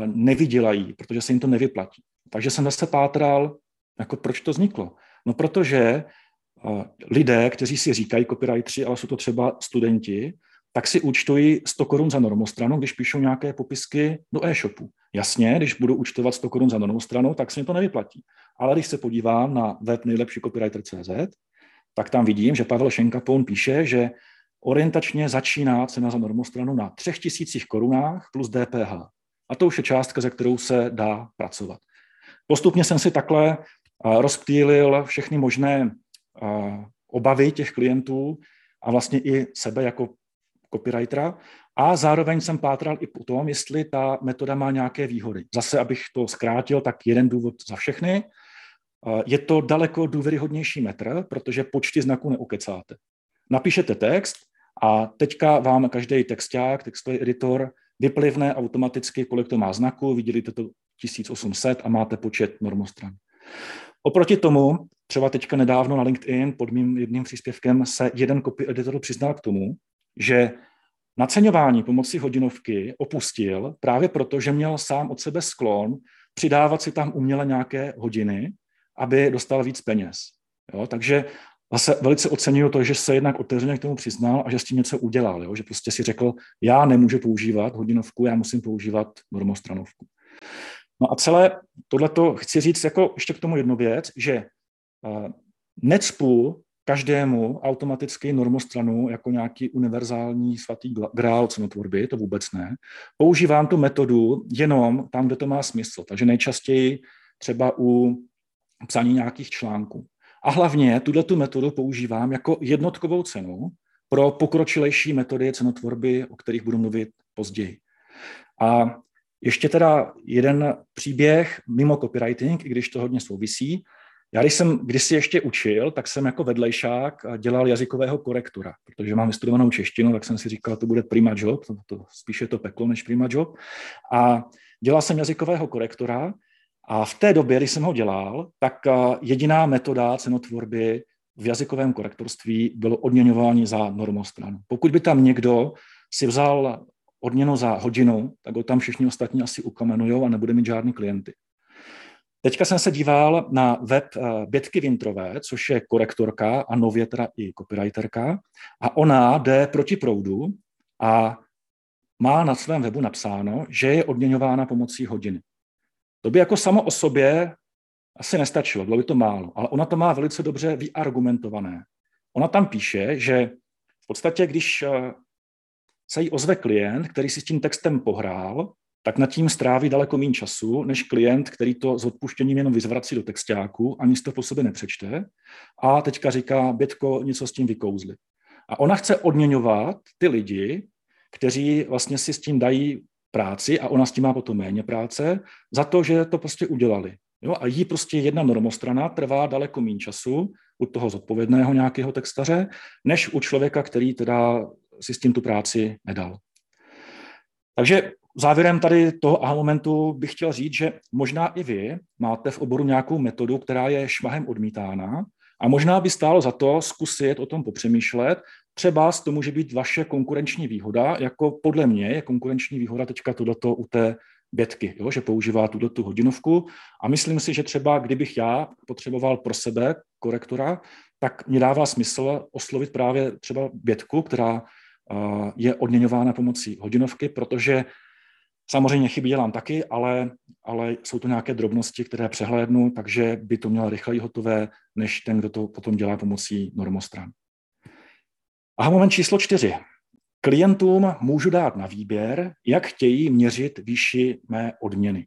nevydělají, protože se jim to nevyplatí. Takže jsem zase pátral, jako proč to vzniklo. No protože lidé, kteří si říkají copywriteri, ale jsou to třeba studenti, tak si účtují 100 korun za normostranu, když píšou nějaké popisky do e-shopu. Jasně, když budu účtovat 100 korun za normostranu, tak se mi to nevyplatí. Ale když se podívám na web nejlepší copywriter.cz, tak tam vidím, že Pavel Šenkapon píše, že orientačně začíná cena za normostranu na 3000 korunách plus DPH. A to už je částka, ze kterou se dá pracovat. Postupně jsem si takhle rozptýlil všechny možné obavy těch klientů a vlastně i sebe jako copywritera a zároveň jsem pátral i po tom, jestli ta metoda má nějaké výhody. Zase, abych to zkrátil, tak jeden důvod za všechny. Je to daleko důvěryhodnější metr, protože počty znaků neukecáte. Napíšete text a teďka vám každý texták, textový editor vyplivne automaticky, kolik to má znaků, vydělíte to 1800 a máte počet normostran. Oproti tomu, třeba teďka nedávno na LinkedIn pod mým jedným příspěvkem se jeden copy editor přiznal k tomu, že naceňování pomocí hodinovky opustil právě proto, že měl sám od sebe sklon přidávat si tam uměle nějaké hodiny, aby dostal víc peněz. Jo? Takže zase velice oceňuju to, že se jednak otevřeně k tomu přiznal a že s tím něco udělal. Jo? Že prostě si řekl, já nemůžu používat hodinovku, já musím používat normostranovku. No a celé tohleto chci říct jako ještě k tomu jednu věc, že uh, necpu každému automaticky normostranu jako nějaký univerzální svatý grál cenotvorby, to vůbec ne. Používám tu metodu jenom tam, kde to má smysl. Takže nejčastěji třeba u psaní nějakých článků. A hlavně tuhle tu metodu používám jako jednotkovou cenu pro pokročilejší metody cenotvorby, o kterých budu mluvit později. A ještě teda jeden příběh mimo copywriting, i když to hodně souvisí. Já když jsem kdysi ještě učil, tak jsem jako vedlejšák dělal jazykového korektora, protože mám vystudovanou češtinu, tak jsem si říkal, to bude prima job, to, to spíše to peklo než prima job. A dělal jsem jazykového korektora a v té době, když jsem ho dělal, tak jediná metoda cenotvorby v jazykovém korektorství bylo odměňování za normostranu. Pokud by tam někdo si vzal odměnu za hodinu, tak ho tam všichni ostatní asi ukamenujou a nebude mít žádný klienty. Teďka jsem se díval na web eh, Bětky Vintrové, což je korektorka a nově teda i copywriterka. A ona jde proti proudu a má na svém webu napsáno, že je odměňována pomocí hodiny. To by jako samo o sobě asi nestačilo, bylo by to málo, ale ona to má velice dobře vyargumentované. Ona tam píše, že v podstatě, když eh, se jí ozve klient, který si s tím textem pohrál, tak nad tím stráví daleko méně času, než klient, který to s odpuštěním jenom vyzvrací do textáku, ani to po sobě nepřečte a teďka říká, Bětko, něco s tím vykouzli. A ona chce odměňovat ty lidi, kteří vlastně si s tím dají práci a ona s tím má potom méně práce, za to, že to prostě udělali. Jo? A jí prostě jedna normostrana trvá daleko méně času u toho zodpovědného nějakého textaře, než u člověka, který teda si s tím tu práci nedal. Takže závěrem tady toho aha momentu bych chtěl říct, že možná i vy máte v oboru nějakou metodu, která je šmahem odmítána a možná by stálo za to zkusit o tom popřemýšlet. Třeba to může být vaše konkurenční výhoda, jako podle mě je konkurenční výhoda teďka tohleto u té bětky, jo, že používá tuto tu hodinovku a myslím si, že třeba kdybych já potřeboval pro sebe korektora, tak mi dává smysl oslovit právě třeba bětku, která je odměňována pomocí hodinovky, protože samozřejmě chyby dělám taky, ale, ale jsou to nějaké drobnosti, které přehlédnu, takže by to mělo rychleji hotové, než ten, kdo to potom dělá pomocí normostran. A moment číslo čtyři. Klientům můžu dát na výběr, jak chtějí měřit výši mé odměny.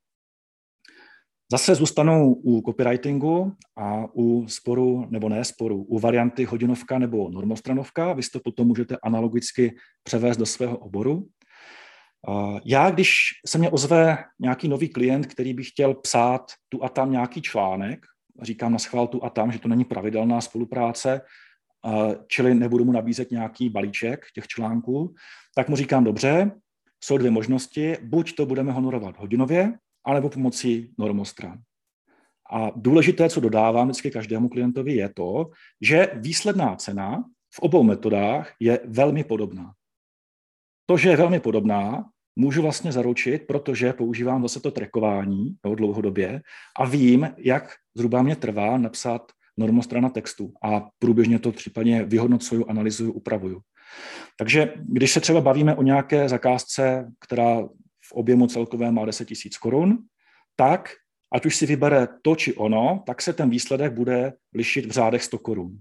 Zase zůstanou u copywritingu a u sporu, nebo ne sporu, u varianty hodinovka nebo normostranovka. Vy to potom můžete analogicky převést do svého oboru. Já, když se mě ozve nějaký nový klient, který by chtěl psát tu a tam nějaký článek, říkám na schvál tu a tam, že to není pravidelná spolupráce, čili nebudu mu nabízet nějaký balíček těch článků, tak mu říkám, dobře, jsou dvě možnosti, buď to budeme honorovat hodinově, anebo pomocí normostran. A důležité, co dodávám vždycky každému klientovi, je to, že výsledná cena v obou metodách je velmi podobná. To, že je velmi podobná, můžu vlastně zaručit, protože používám zase to trackování jo, dlouhodobě a vím, jak zhruba mě trvá napsat normostrana textu a průběžně to případně vyhodnocuju, analyzuju, upravuju. Takže když se třeba bavíme o nějaké zakázce, která v objemu celkovém má 10 000 korun, tak ať už si vybere to či ono, tak se ten výsledek bude lišit v řádech 100 korun.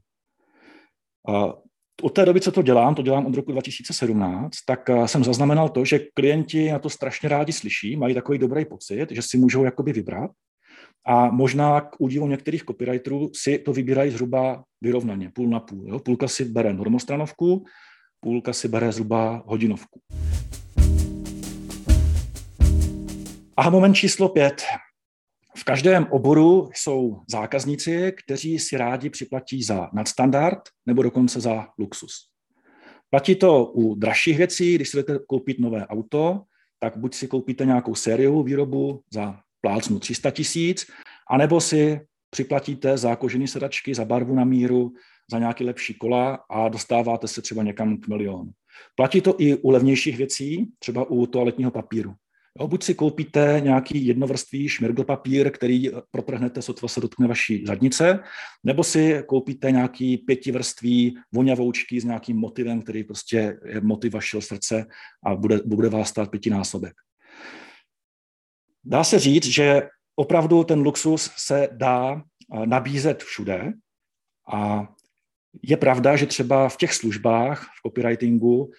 Od té doby, co to dělám, to dělám od roku 2017, tak eh, jsem zaznamenal to, že klienti na to strašně rádi slyší, mají takový dobrý pocit, že si můžou jakoby vybrat a možná k údivu některých copywriterů si to vybírají zhruba vyrovnaně, půl na půl. Jo? Půlka si bere normostranovku, půlka si bere zhruba hodinovku. A moment číslo pět. V každém oboru jsou zákazníci, kteří si rádi připlatí za nadstandard nebo dokonce za luxus. Platí to u dražších věcí, když si jdete koupit nové auto, tak buď si koupíte nějakou sériovou výrobu za plácnu 300 tisíc, anebo si připlatíte za kožený sedačky, za barvu na míru, za nějaký lepší kola a dostáváte se třeba někam k milionu. Platí to i u levnějších věcí, třeba u toaletního papíru. Jo, buď si koupíte nějaký jednovrstvý šmirgl papír, který protrhnete, sotva se dotkne vaší zadnice, nebo si koupíte nějaký pětivrství voňavoučky s nějakým motivem, který prostě je motiv vašeho srdce a bude, bude vás stát pětinásobek. Dá se říct, že opravdu ten luxus se dá nabízet všude a je pravda, že třeba v těch službách, v copywritingu,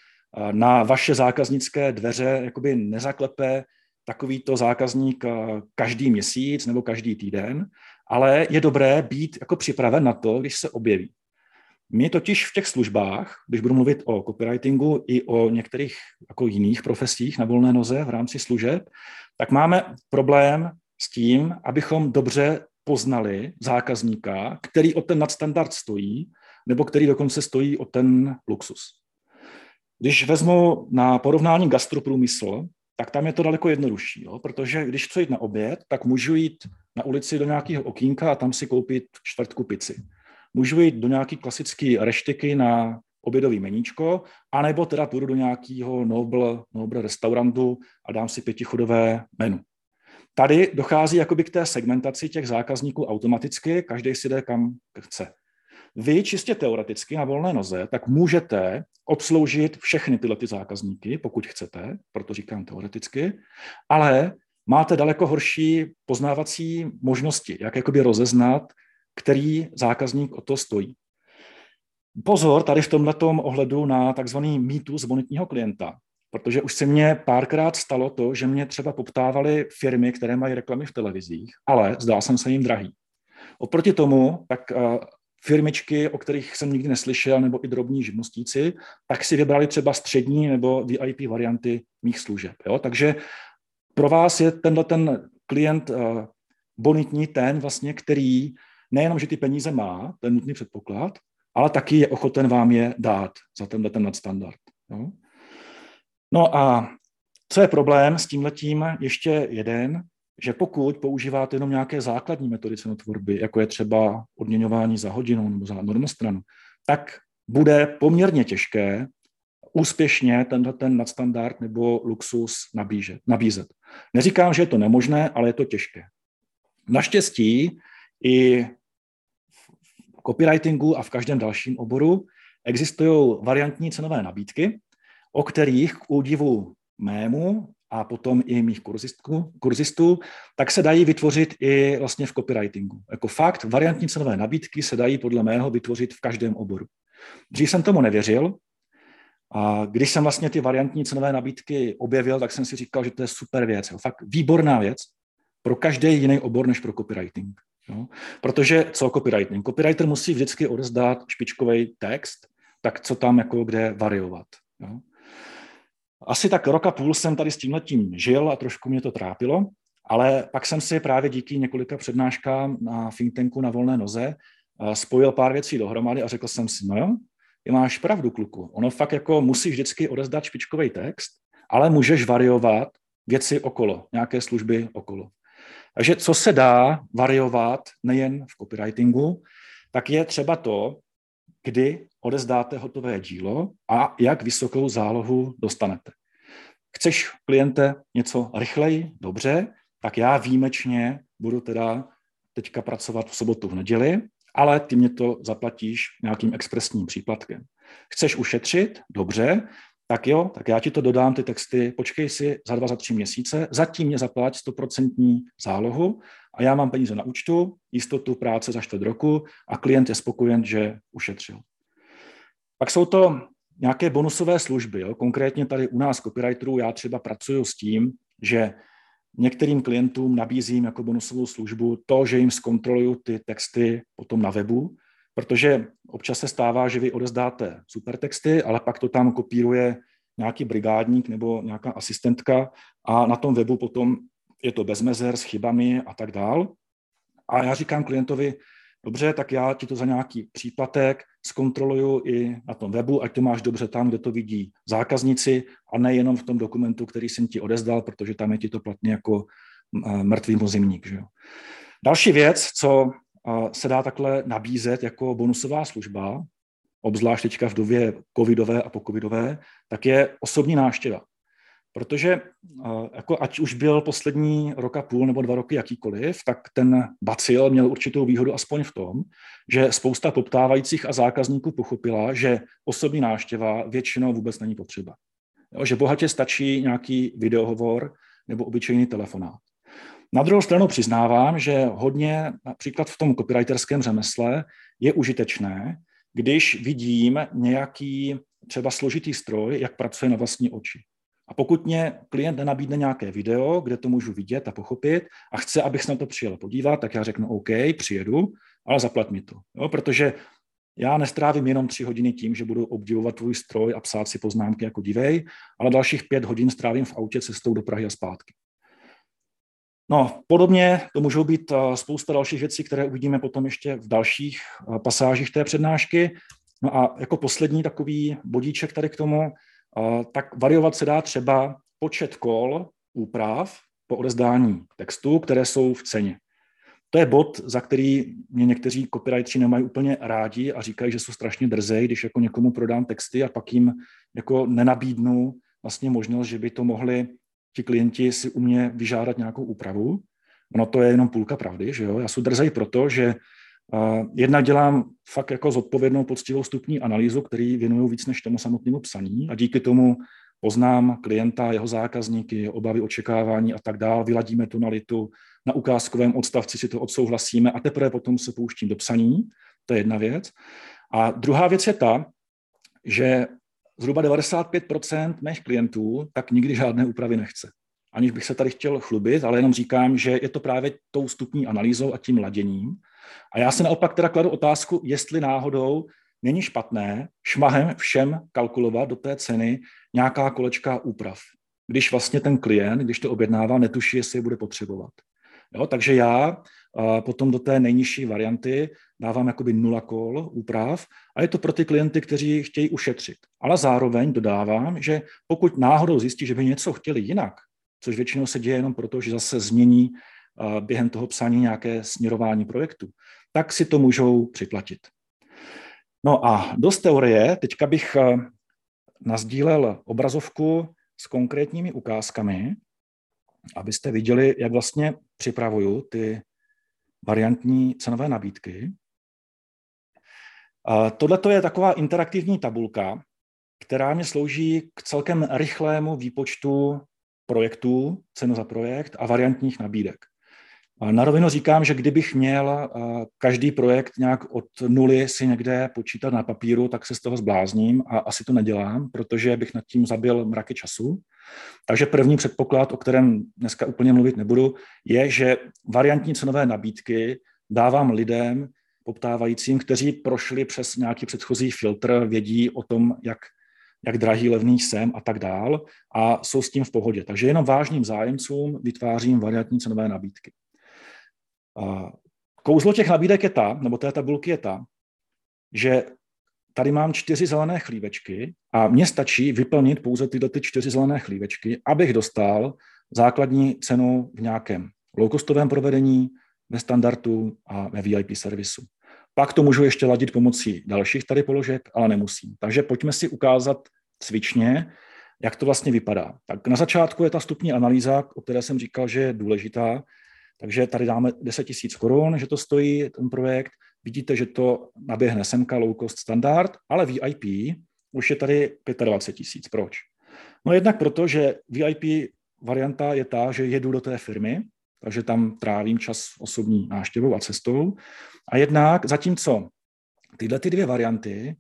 na vaše zákaznické dveře jakoby nezaklepe takovýto zákazník každý měsíc nebo každý týden, ale je dobré být jako připraven na to, když se objeví. My totiž v těch službách, když budu mluvit o copywritingu i o některých jako jiných profesích na volné noze v rámci služeb, tak máme problém s tím, abychom dobře poznali zákazníka, který o ten nadstandard stojí, nebo který dokonce stojí o ten luxus. Když vezmu na porovnání gastroprůmysl, tak tam je to daleko jednodušší, jo? protože když chci jít na oběd, tak můžu jít na ulici do nějakého okýnka a tam si koupit čtvrtku pici. Můžu jít do nějaké klasické reštiky na obědový meníčko, anebo teda půjdu do nějakého Noble, Noble restaurantu a dám si pětichodové menu. Tady dochází jakoby k té segmentaci těch zákazníků automaticky, každý si jde kam chce. Vy čistě teoreticky na volné noze, tak můžete obsloužit všechny tyhle ty zákazníky, pokud chcete, proto říkám teoreticky, ale máte daleko horší poznávací možnosti, jak jakoby rozeznat, který zákazník o to stojí. Pozor tady v tomto ohledu na takzvaný mýtus bonitního klienta, protože už se mně párkrát stalo to, že mě třeba poptávali firmy, které mají reklamy v televizích, ale zdá jsem se jim drahý. Oproti tomu, tak eh, firmičky, o kterých jsem nikdy neslyšel, nebo i drobní živnostníci, tak si vybrali třeba střední nebo VIP varianty mých služeb. Jo? Takže pro vás je tenhle ten klient eh, bonitní ten, vlastně, který nejenom, že ty peníze má, ten nutný předpoklad, ale taky je ochoten vám je dát za tenhle ten nadstandard. Jo? No a co je problém s tímhletím? Ještě jeden, že pokud používáte jenom nějaké základní metody cenotvorby, jako je třeba odměňování za hodinu nebo za normostranu, tak bude poměrně těžké úspěšně tenhle ten nadstandard nebo luxus nabížet, nabízet. Neříkám, že je to nemožné, ale je to těžké. Naštěstí i copywritingu a v každém dalším oboru existují variantní cenové nabídky, o kterých k údivu mému a potom i mých kurzistů, kurzistů, tak se dají vytvořit i vlastně v copywritingu. Jako fakt, variantní cenové nabídky se dají podle mého vytvořit v každém oboru. Dřív jsem tomu nevěřil, a když jsem vlastně ty variantní cenové nabídky objevil, tak jsem si říkal, že to je super věc. Jo. Fakt výborná věc pro každý jiný obor než pro copywriting. Jo. Protože co copywriting? Copywriter musí vždycky odezdát špičkový text, tak co tam jako kde variovat. Jo. Asi tak roka půl jsem tady s tímhletím žil a trošku mě to trápilo, ale pak jsem si právě díky několika přednáškám na think tanku na volné noze eh, spojil pár věcí dohromady a řekl jsem si, no jo, máš pravdu, kluku. Ono fakt jako musí vždycky odezdat špičkový text, ale můžeš variovat věci okolo, nějaké služby okolo. Takže co se dá variovat nejen v copywritingu, tak je třeba to, kdy odezdáte hotové dílo a jak vysokou zálohu dostanete. Chceš kliente něco rychleji, dobře, tak já výjimečně budu teda teďka pracovat v sobotu, v neděli ale ty mě to zaplatíš nějakým expresním příplatkem. Chceš ušetřit? Dobře, tak jo, tak já ti to dodám, ty texty, počkej si za dva, za tři měsíce, zatím mě zaplať 100% zálohu a já mám peníze na účtu, jistotu práce za čtvrt roku a klient je spokojen, že ušetřil. Pak jsou to nějaké bonusové služby. Jo. Konkrétně tady u nás copywriterů já třeba pracuji s tím, že některým klientům nabízím jako bonusovou službu to, že jim zkontroluju ty texty potom na webu, protože občas se stává, že vy odezdáte super texty, ale pak to tam kopíruje nějaký brigádník nebo nějaká asistentka a na tom webu potom je to bez mezer, s chybami a tak dál. A já říkám klientovi, dobře, tak já ti to za nějaký příplatek zkontroluju i na tom webu, ať to máš dobře tam, kde to vidí zákazníci a nejenom v tom dokumentu, který jsem ti odezdal, protože tam je ti to platně jako mrtvý mozimník. Že jo. Další věc, co se dá takhle nabízet jako bonusová služba, obzvlášť teďka v době covidové a pocovidové, tak je osobní náštěva. Protože jako ať už byl poslední rok a půl nebo dva roky jakýkoliv, tak ten bacil měl určitou výhodu aspoň v tom, že spousta poptávajících a zákazníků pochopila, že osobní náštěva většinou vůbec není potřeba. Jo, že bohatě stačí nějaký videohovor nebo obyčejný telefonát. Na druhou stranu přiznávám, že hodně například v tom copywriterském řemesle je užitečné, když vidím nějaký třeba složitý stroj, jak pracuje na vlastní oči. A pokud mě klient nenabídne nějaké video, kde to můžu vidět a pochopit a chce, abych se na to přijel podívat, tak já řeknu OK, přijedu, ale zaplat mi to. Jo, protože já nestrávím jenom tři hodiny tím, že budu obdivovat tvůj stroj a psát si poznámky jako divej, ale dalších pět hodin strávím v autě cestou do Prahy a zpátky. No, podobně to můžou být eh, spousta dalších věcí, které uvidíme potom ještě v dalších eh, pasážích té přednášky. No a jako poslední takový bodíček tady k tomu, eh, tak variovat se dá třeba počet kol úprav po odezdání textu, které jsou v ceně. To je bod, za který mě někteří copywriteri nemají úplně rádi a říkají, že jsou strašně drzej, když jako někomu prodám texty a pak jim jako nenabídnu vlastně možnost, že by to mohli ti klienti si u mě vyžádat nějakou úpravu. Ono to je jenom půlka pravdy, že jo. Já jsem drzej proto, že uh, jednak dělám fakt jako zodpovědnou poctivou stupní analýzu, který věnuju víc než tomu samotnému psaní a díky tomu poznám klienta, jeho zákazníky, obavy, očekávání a tak dále, vyladíme tonalitu, na ukázkovém odstavci si to odsouhlasíme a teprve potom se pouštím do psaní, to je jedna věc. A druhá věc je ta, že zhruba 95% mých klientů tak nikdy žádné úpravy nechce. Aniž bych se tady chtěl chlubit, ale jenom říkám, že je to právě tou stupní analýzou a tím laděním. A já se naopak teda kladu otázku, jestli náhodou není špatné šmahem všem kalkulovat do té ceny nějaká kolečka úprav. Když vlastně ten klient, když to objednává, netuší, jestli je bude potřebovat. Jo, takže já potom do té nejnižší varianty dávám jakoby nula kol úprav a je to pro ty klienty, kteří chtějí ušetřit. Ale zároveň dodávám, že pokud náhodou zjistí, že by něco chtěli jinak, což většinou se děje jenom proto, že zase změní během toho psání nějaké směrování projektu, tak si to můžou připlatit. No a dost teorie, teďka bych nazdílel obrazovku s konkrétními ukázkami, abyste viděli, jak vlastně připravuju ty variantní cenové nabídky. Tohle je taková interaktivní tabulka, která mě slouží k celkem rychlému výpočtu projektů, cenu za projekt a variantních nabídek. Na rovinu říkám, že kdybych měl každý projekt nějak od nuly si někde počítat na papíru, tak se z toho zblázním a asi to nedělám, protože bych nad tím zabil mraky času. Takže první předpoklad, o kterém dneska úplně mluvit nebudu, je, že variantní cenové nabídky dávám lidem, poptávajícím, kteří prošli přes nějaký předchozí filtr, vědí o tom, jak, jak drahý, levný jsem a tak dál a jsou s tím v pohodě. Takže jenom vážným zájemcům vytvářím variantní cenové nabídky. Kouzlo těch nabídek je ta, nebo té tabulky je ta, že tady mám čtyři zelené chlívečky a mně stačí vyplnit pouze tyhle ty čtyři zelené chlívečky, abych dostal základní cenu v nějakém low-costovém provedení, ve standardu a ve VIP servisu. Pak to můžu ještě ladit pomocí dalších tady položek, ale nemusím. Takže pojďme si ukázat cvičně, jak to vlastně vypadá. Tak na začátku je ta stupní analýza, o které jsem říkal, že je důležitá, takže tady dáme 10 000 korun, že to stojí ten projekt. vidíte, že to naběhne semka low cost standard, ale VIP už je tady 25 tisíc. Proč? No jednak proto, že VIP varianta je ta, že jedu do té firmy, takže tam trávím čas osobní náštěvou a cestou. A jednak zatímco tyhle ty dvě varianty,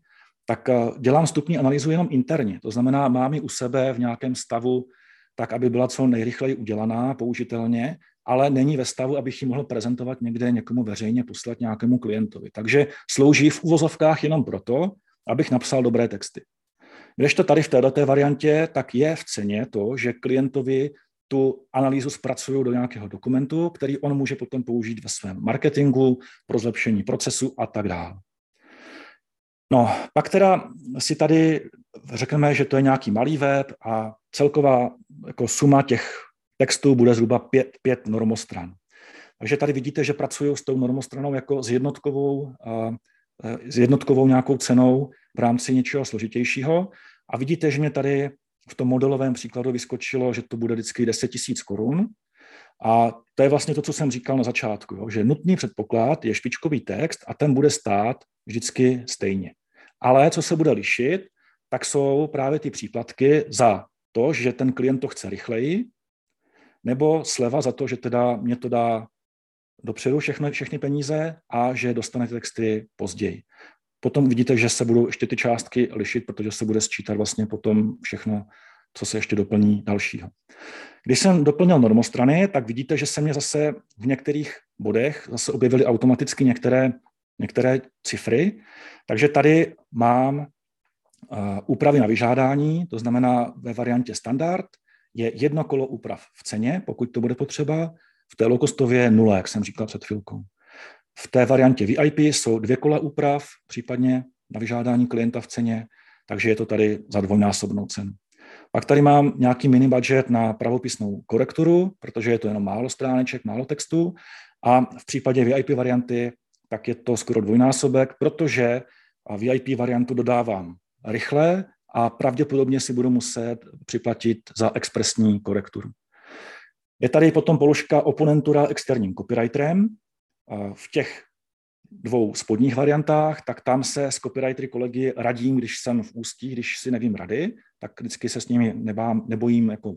tak eh, dělám stupní analýzu jenom interně. To znamená, mám ji u sebe v nějakém stavu tak, aby byla co nejrychleji udělaná, použitelně, ale není ve stavu, abych ji mohl prezentovat někde někomu veřejně, poslat nějakému klientovi. Takže slouží v uvozovkách jenom proto, abych napsal dobré texty. Když to tady v této variantě, tak je v ceně to, že klientovi tu analýzu zpracuju do nějakého dokumentu, který on může potom použít ve svém marketingu, pro zlepšení procesu a tak dále. No, pak teda si tady řekneme, že to je nějaký malý web a celková jako suma těch textů bude zhruba pět, pět normostran. Takže tady vidíte, že pracuju s tou normostranou jako s jednotkovou, s jednotkovou nějakou cenou v rámci něčeho složitějšího. A vidíte, že mě tady v tom modelovém příkladu vyskočilo, že to bude vždycky 10 000 korun. A to je vlastně to, co jsem říkal na začátku, jo, že nutný předpoklad je špičkový text a ten bude stát vždycky stejně. Ale co se bude lišit, tak jsou právě ty příplatky za to, že ten klient to chce rychleji, nebo sleva za to, že teda mě to dá dopředu všechny, všechny peníze a že dostanete texty později. Potom vidíte, že se budou ještě ty částky lišit, protože se bude sčítat vlastně potom všechno, co se ještě doplní dalšího. Když jsem doplnil normostrany, tak vidíte, že se mě zase v některých bodech zase objevily automaticky některé, některé cifry. Takže tady mám uh, úpravy na vyžádání, to znamená ve variantě standard je jedno kolo úprav v ceně, pokud to bude potřeba, v té low-costově nula, jak jsem říkal před chvilkou. V té variantě VIP jsou dvě kola úprav, případně na vyžádání klienta v ceně, takže je to tady za dvojnásobnou cenu. Pak tady mám nějaký mini budget na pravopisnou korekturu, protože je to jenom málo stráneček, málo textu. A v případě VIP varianty, tak je to skoro dvojnásobek, protože VIP variantu dodávám rychle a pravděpodobně si budu muset připlatit za expresní korekturu. Je tady potom položka oponentura externím copywriterem, v těch dvou spodních variantách, tak tam se s copywritery kolegy radím, když jsem v ústí, když si nevím rady, tak vždycky se s nimi nebám, nebojím jako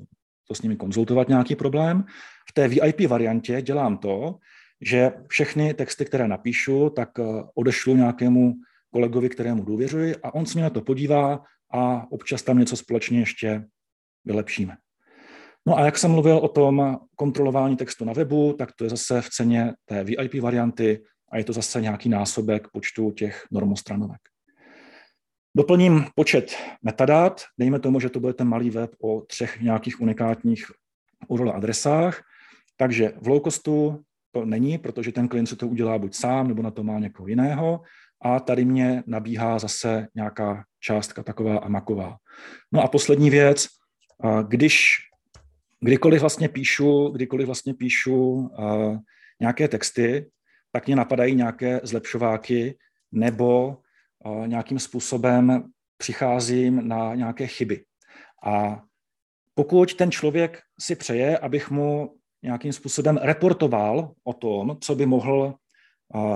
to s nimi konzultovat nějaký problém. V té VIP variantě dělám to, že všechny texty, které napíšu, tak eh, odešlu nějakému kolegovi, kterému důvěřuji a on se mě na to podívá a občas tam něco společně ještě vylepšíme. No a jak jsem mluvil o tom kontrolování textu na webu, tak to je zase v ceně té VIP varianty a je to zase nějaký násobek počtu těch normostranovek. Doplním počet metadat, dejme tomu, že to bude ten malý web o třech nějakých unikátních URL adresách, takže v low costu to není, protože ten klient se to udělá buď sám, nebo na to má někoho jiného. A tady mě nabíhá zase nějaká částka taková a maková. No a poslední věc, když kdykoliv vlastně píšu, kdykoliv vlastně píšu nějaké texty, tak mě napadají nějaké zlepšováky nebo nějakým způsobem přicházím na nějaké chyby. A pokud ten člověk si přeje, abych mu nějakým způsobem reportoval o tom, co by mohl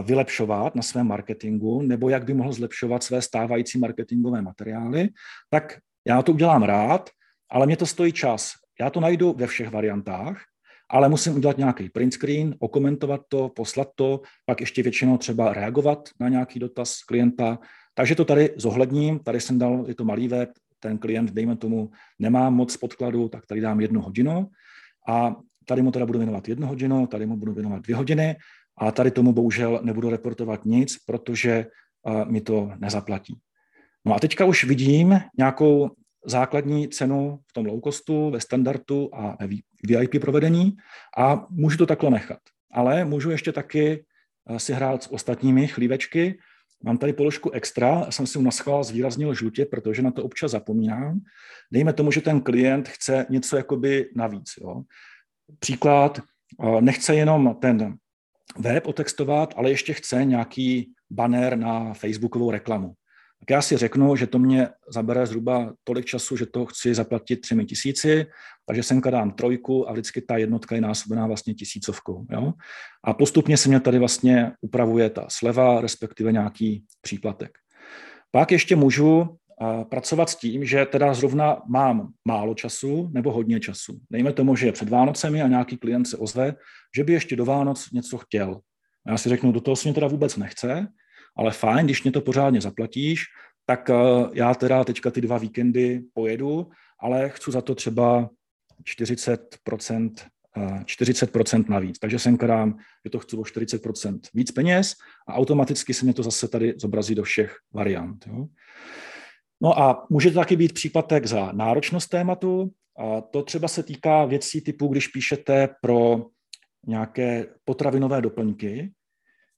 vylepšovat na svém marketingu, nebo jak by mohl zlepšovat své stávající marketingové materiály, tak já to udělám rád, ale mě to stojí čas. Já to najdu ve všech variantách, ale musím udělat nějaký print screen, okomentovat to, poslat to, pak ještě většinou třeba reagovat na nějaký dotaz klienta. Takže to tady zohledním, tady jsem dal, je to malý web, ten klient, dejme tomu, nemá moc podkladu, tak tady dám jednu hodinu a tady mu teda budu věnovat jednu hodinu, tady mu budu věnovat dvě hodiny a tady tomu bohužel nebudu reportovat nic, protože mi to nezaplatí. No a teďka už vidím nějakou základní cenu v tom low costu, ve standardu a ve VIP provedení a můžu to takhle nechat. Ale můžu ještě taky si hrát s ostatními chlívečky. Mám tady položku extra, jsem si ji naschvál zvýraznil žlutě, protože na to občas zapomínám. Dejme tomu, že ten klient chce něco jakoby navíc. Jo. Příklad, nechce jenom ten web otextovat, ale ještě chce nějaký banner na facebookovou reklamu tak já si řeknu, že to mě zabere zhruba tolik času, že to chci zaplatit třemi tisíci, takže semka dám trojku a vždycky ta jednotka je násobená vlastně tisícovkou. Jo? A postupně se mě tady vlastně upravuje ta sleva, respektive nějaký příplatek. Pak ještě můžu pracovat s tím, že teda zrovna mám málo času nebo hodně času. Dejme tomu, že je před Vánocemi a nějaký klient se ozve, že by ještě do Vánoc něco chtěl. A já si řeknu, do toho se mě teda vůbec nechce, ale fajn, když mě to pořádně zaplatíš, tak eh, já teda teďka ty dva víkendy pojedu, ale chci za to třeba 40%, 40% eh, navíc. Takže sem dám, že to chci o 40% víc peněz a automaticky se mě to zase tady zobrazí do všech variant. Jo. No a může to taky být příplatek za náročnost tématu. A to třeba se týká věcí typu, když píšete pro nějaké potravinové doplňky,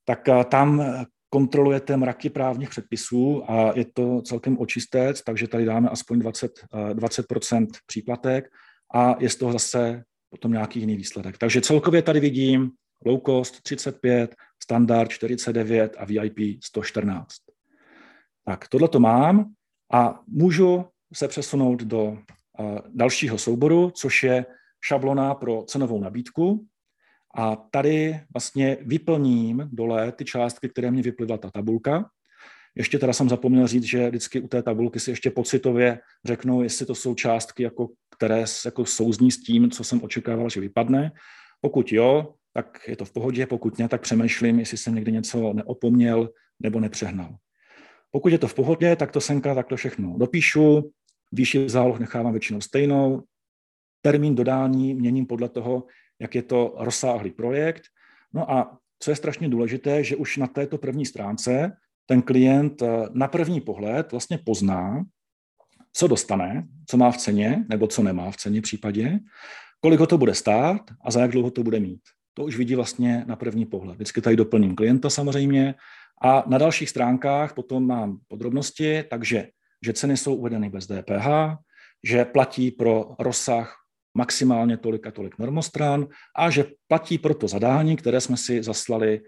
tak eh, tam kontrolujete mraky právních předpisů a je to celkem očistec, takže tady dáme aspoň 20, 20% eh, příplatek a je z toho zase potom nějaký jiný výsledek. Takže celkově tady vidím low cost 35, standard 49 a VIP 114. Tak tohle to mám a můžu se přesunout do eh, dalšího souboru, což je šablona pro cenovou nabídku. A tady vlastně vyplním dole ty částky, které mě vyplivla ta tabulka. Ještě teda jsem zapomněl říct, že vždycky u té tabulky si ještě pocitově řeknu, jestli to jsou částky, jako, které jako souzní s tím, co jsem očekával, že vypadne. Pokud jo, tak je to v pohodě, pokud ne, tak přemýšlím, jestli jsem někdy něco neopomněl nebo nepřehnal. Pokud je to v pohodě, tak to semka takto všechno dopíšu, výši záloh nechávám většinou stejnou, termín dodání měním podle toho, jak je to rozsáhlý projekt. No a co je strašně důležité, že už na této první stránce ten klient eh, na první pohled vlastně pozná, co dostane, co má v ceně, nebo co nemá v ceně případě, kolik ho to bude stát a za jak dlouho to bude mít. To už vidí vlastně na první pohled. Vždycky tady doplním klienta samozřejmě a na dalších stránkách potom mám podrobnosti, takže že ceny jsou uvedeny bez DPH, že platí pro rozsah maximálně tolik a tolik normostran a že platí pro to zadání, které jsme si zaslali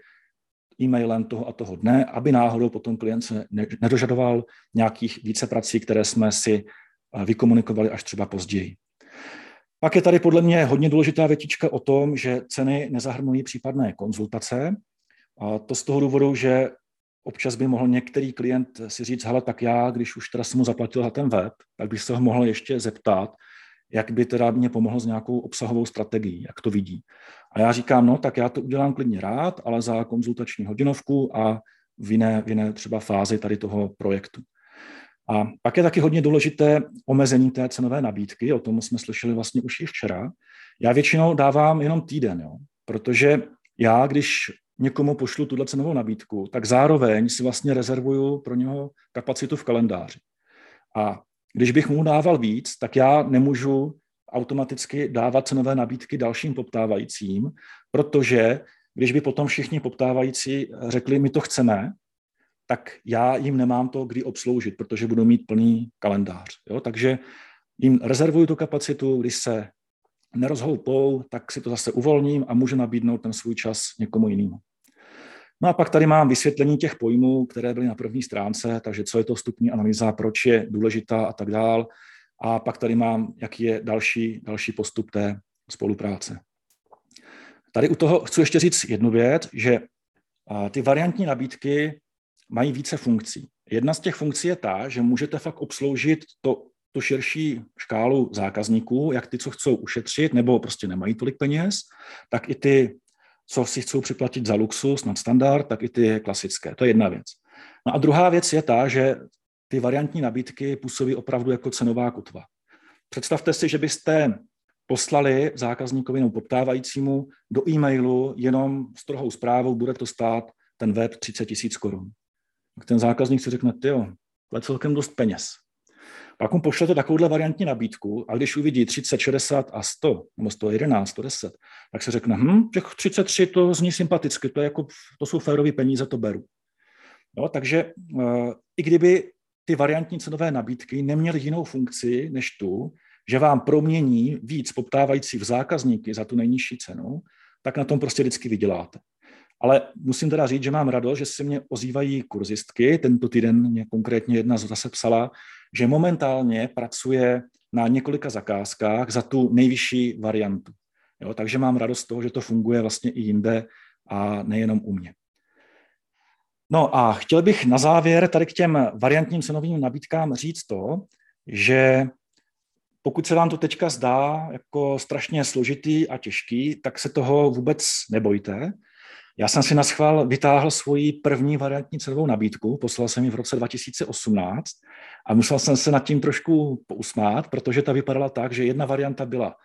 e-mailem toho a toho dne, aby náhodou potom klient se nedožadoval nějakých více prací, které jsme si eh, vykomunikovali až třeba později. Pak je tady podle mě hodně důležitá větička o tom, že ceny nezahrnují případné konzultace. A to z toho důvodu, že občas by mohl některý klient si říct, hele, tak já, když už teda jsem mu zaplatil za ten web, tak bych se ho mohl ještě zeptat, jak by teda mě pomohl s nějakou obsahovou strategií, jak to vidí. A já říkám, no tak já to udělám klidně rád, ale za konzultační hodinovku a v jiné, v jiné třeba fázi tady toho projektu. A pak je taky hodně důležité omezení té cenové nabídky, o tom jsme slyšeli vlastně už i včera. Já většinou dávám jenom týden, jo, protože já, když někomu pošlu tuhle cenovou nabídku, tak zároveň si vlastně rezervuju pro něho kapacitu v kalendáři. A když bych mu dával víc, tak já nemůžu automaticky dávat cenové nabídky dalším poptávajícím, protože když by potom všichni poptávající řekli, my to chceme, tak já jim nemám to kdy obsloužit, protože budu mít plný kalendář. Jo? Takže jim rezervuju tu kapacitu, když se nerozhoupou, tak si to zase uvolním a můžu nabídnout ten svůj čas někomu jinému. No a pak tady mám vysvětlení těch pojmů, které byly na první stránce, takže co je to vstupní analýza, proč je důležitá a tak dál. A pak tady mám, jaký je další, další postup té spolupráce. Tady u toho chci ještě říct jednu věc, že ty variantní nabídky mají více funkcí. Jedna z těch funkcí je ta, že můžete fakt obsloužit to, tu širší škálu zákazníků, jak ty, co chcou ušetřit, nebo prostě nemají tolik peněz, tak i ty co si chcou připlatit za luxus, nad standard, tak i ty klasické. To je jedna věc. No a druhá věc je ta, že ty variantní nabídky působí opravdu jako cenová kotva. Představte si, že byste poslali zákazníkovi nebo poptávajícímu do e-mailu jenom s trohou zprávou, bude to stát ten web 30 tisíc korun. Ten zákazník si řekne, jo, to je celkem dost peněz. Pak mu pošlete takovouhle variantní nabídku a když uvidí 30, 60 a 100, nebo 111, 110, tak se řekne, hm, těch 33 to zní sympaticky, to, je jako, to jsou férové peníze, to beru. No, takže uh, i kdyby ty variantní cenové nabídky neměly jinou funkci než tu, že vám promění víc poptávající v zákazníky za tu nejnižší cenu, tak na tom prostě vždycky vyděláte. Ale musím teda říct, že mám radost, že se mě ozývají kurzistky. Tento týden mě konkrétně jedna zase psala, že momentálně pracuje na několika zakázkách za tu nejvyšší variantu. Jo, takže mám radost z toho, že to funguje vlastně i jinde a nejenom u mě. No a chtěl bych na závěr tady k těm variantním cenovým nabídkám říct to, že pokud se vám to teďka zdá jako strašně složitý a těžký, tak se toho vůbec nebojte. Já jsem si na schvál vytáhl svoji první variantní cenovou nabídku, poslal jsem ji v roce 2018 a musel jsem se nad tím trošku pousmát, protože ta vypadala tak, že jedna varianta byla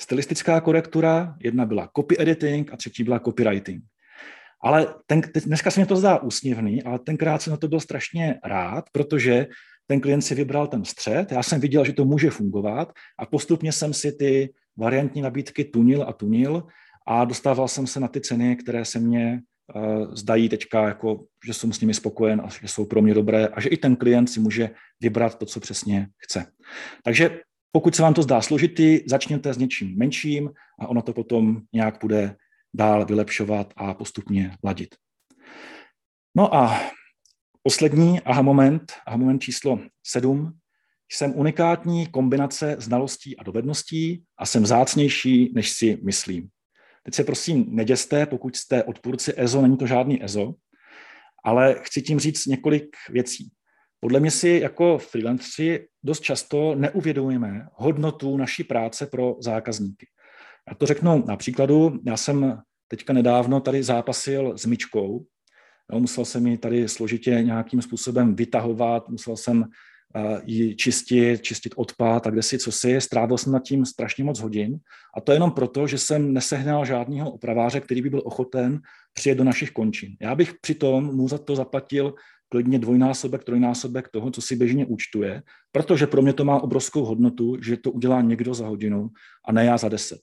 stylistická korektura, jedna byla copy editing a třetí byla copywriting. Ale ten, dneska se mi to zdá úsměvný, ale tenkrát jsem na to byl strašně rád, protože ten klient si vybral ten střed, já jsem viděl, že to může fungovat a postupně jsem si ty variantní nabídky tunil a tunil a dostával jsem se na ty ceny, které se mně uh, zdají teďka, jako, že jsem s nimi spokojen a že jsou pro mě dobré a že i ten klient si může vybrat to, co přesně chce. Takže pokud se vám to zdá složitý, začněte s něčím menším a ono to potom nějak bude dál vylepšovat a postupně ladit. No a poslední aha moment, aha moment číslo sedm. Jsem unikátní kombinace znalostí a dovedností a jsem zácnější, než si myslím. Teď se prosím neděste, pokud jste odpůrci EZO, není to žádný EZO, ale chci tím říct několik věcí. Podle mě si jako freelanceri dost často neuvědomujeme hodnotu naší práce pro zákazníky. Já to řeknu na příkladu. Já jsem teďka nedávno tady zápasil s myčkou. Musel jsem ji tady složitě nějakým způsobem vytahovat, musel jsem ji čistit, čistit odpad a kde si co si. Strávil jsem nad tím strašně moc hodin. A to jenom proto, že jsem nesehnal žádného opraváře, který by byl ochoten přijet do našich končin. Já bych přitom mu za to zaplatil klidně dvojnásobek, trojnásobek toho, co si běžně účtuje, protože pro mě to má obrovskou hodnotu, že to udělá někdo za hodinu a ne já za deset.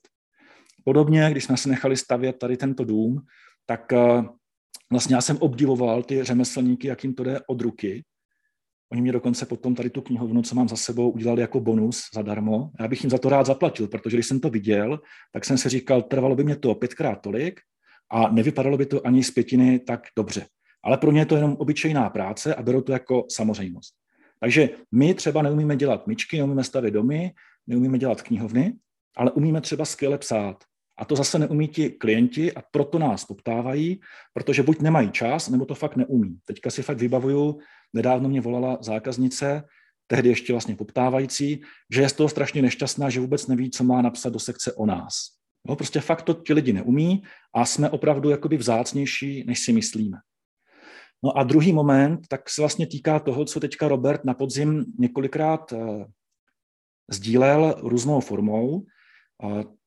Podobně, když jsme se nechali stavět tady tento dům, tak eh, vlastně já jsem obdivoval ty řemeslníky, jak jim to jde od ruky. Oni mě dokonce potom tady tu knihovnu, co mám za sebou, udělali jako bonus zadarmo. Já bych jim za to rád zaplatil, protože když jsem to viděl, tak jsem se říkal, trvalo by mě to pětkrát tolik a nevypadalo by to ani z pětiny tak dobře. Ale pro ně je to jenom obyčejná práce a berou to jako samozřejmost. Takže my třeba neumíme dělat myčky, neumíme stavět domy, neumíme dělat knihovny, ale umíme třeba skvěle psát. A to zase neumí ti klienti a proto nás poptávají, protože buď nemají čas, nebo to fakt neumí. Teďka si fakt vybavuju, nedávno mě volala zákaznice, tehdy ještě vlastně poptávající, že je z toho strašně nešťastná, že vůbec neví, co má napsat do sekce o nás. No, prostě fakt to ti lidi neumí a jsme opravdu jakoby vzácnější, než si myslíme. No a druhý moment, tak se vlastně týká toho, co teďka Robert na podzim několikrát uh, sdílel různou formou.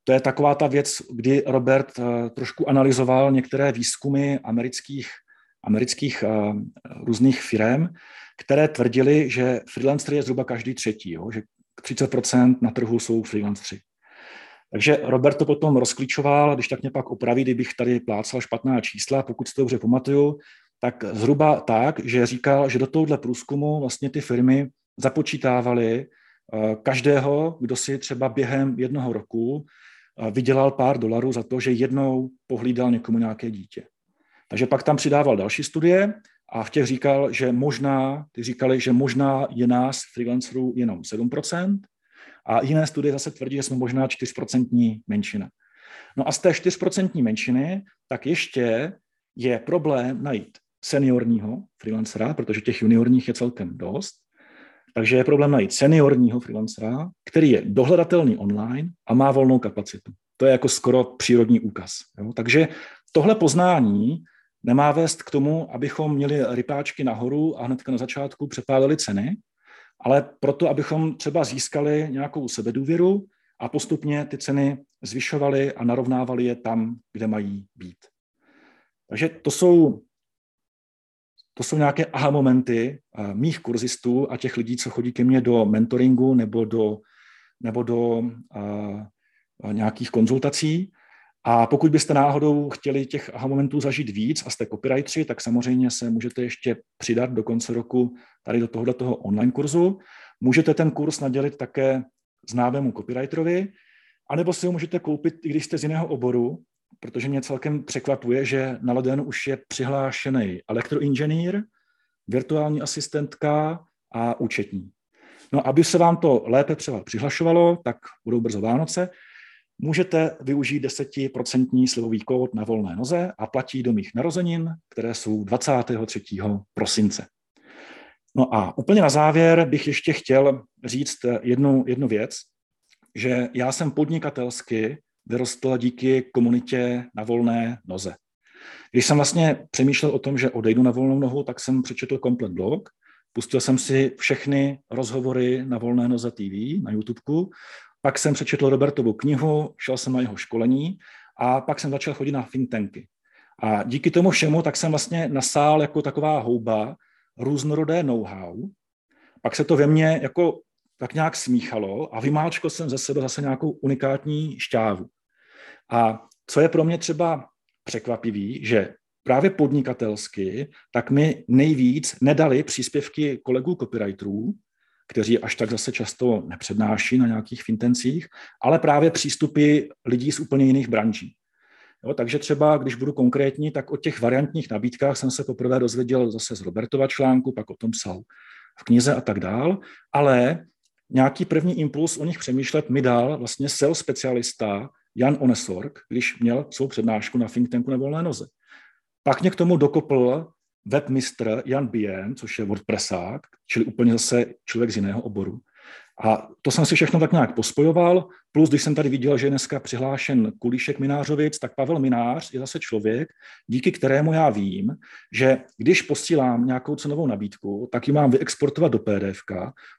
To je taková ta věc, kdy Robert uh, trošku analyzoval některé výzkumy amerických, amerických různých firm, které tvrdili, že freelancer je zhruba každý třetí, jo? že 30% na trhu jsou freelanceri. Takže Robert to potom rozklíčoval, když tak mě pak opraví, kdybych tady plácal špatná čísla, pokud si to dobře pamatuju, tak zhruba tak, že říkal, že do tohohle průzkumu vlastně ty firmy započítávaly eh, každého, kdo si třeba během jednoho roku eh, vydělal pár dolarů za to, že jednou pohlídal někomu nějaké dítě. Takže pak tam přidával další studie a v těch říkal, že možná, ty říkali, že možná je nás freelancerů jenom 7%, a jiné studie zase tvrdí, že jsme možná 4% menšina. No a z té 4% menšiny, tak ještě je problém najít seniorního freelancera, protože těch juniorních je celkem dost. Takže je problém najít seniorního freelancera, který je dohledatelný online a má volnou kapacitu. To je jako skoro přírodní úkaz. Jo? Takže tohle poznání nemá vést k tomu, abychom měli rypáčky nahoru a hnedka na začátku přepálili ceny, ale proto, abychom třeba získali nějakou sebedůvěru a postupně ty ceny zvyšovali a narovnávali je tam, kde mají být. Takže to jsou to jsou nějaké aha momenty uh, mých kurzistů a těch lidí, co chodí ke mně do mentoringu nebo do, nebo do uh, nějakých konzultací. A pokud byste náhodou chtěli těch aha momentů zažít víc a jste copywriteri, tak samozřejmě se můžete ještě přidat do konce roku tady do tohoto toho online kurzu. Můžete ten kurz nadělit také známému copywriterovi, anebo si ho můžete koupit, i když jste z jiného oboru, protože mě celkem překvapuje, že na Ledenu už je přihlášený elektroinženýr, virtuální asistentka a účetní. No, aby se vám to lépe třeba přihlašovalo, tak budou brzo Vánoce, můžete využít 10% slivový kód na volné noze a platí do mých narozenin, které jsou 23. prosince. No a úplně na závěr bych ještě chtěl říct jednu, jednu věc, že já jsem podnikatelsky vyrostl díky komunitě na volné noze. Když jsem vlastně přemýšlel o tom, že odejdu na volnou nohu, tak jsem přečetl komplet blog, pustil jsem si všechny rozhovory na volné noze TV na YouTubeku, pak jsem přečetl Robertovu knihu, šel jsem na jeho školení a pak jsem začal chodit na think tanky. A díky tomu všemu tak jsem vlastně nasál jako taková houba různorodé know-how. Pak se to ve mně jako tak nějak smíchalo a vymáčkal jsem ze sebe zase nějakou unikátní šťávu. A co je pro mě třeba překvapivý, že právě podnikatelsky, tak mi nejvíc nedali příspěvky kolegů copywriterů, kteří až tak zase často nepřednáší na nějakých fintencích, ale právě přístupy lidí z úplně jiných branží. Jo, takže třeba, když budu konkrétní, tak o těch variantních nabídkách jsem se poprvé dozvěděl zase z Robertova článku, pak o tom psal v knize a tak dál, ale nějaký první impuls o nich přemýšlet mi dal vlastně SEO specialista Jan Onesorg, když měl svou přednášku na think tanku na volné noze. Pak mě k tomu dokopl webmistr Jan Bien, což je WordPressák, čili úplně zase člověk z jiného oboru. A to jsem si všechno tak nějak pospojoval, plus když jsem tady viděl, že je dneska přihlášen Kulíšek Minářovic, tak Pavel Minář je zase člověk, díky kterému já vím, že když posílám nějakou cenovou nabídku, tak ji mám vyexportovat do PDF,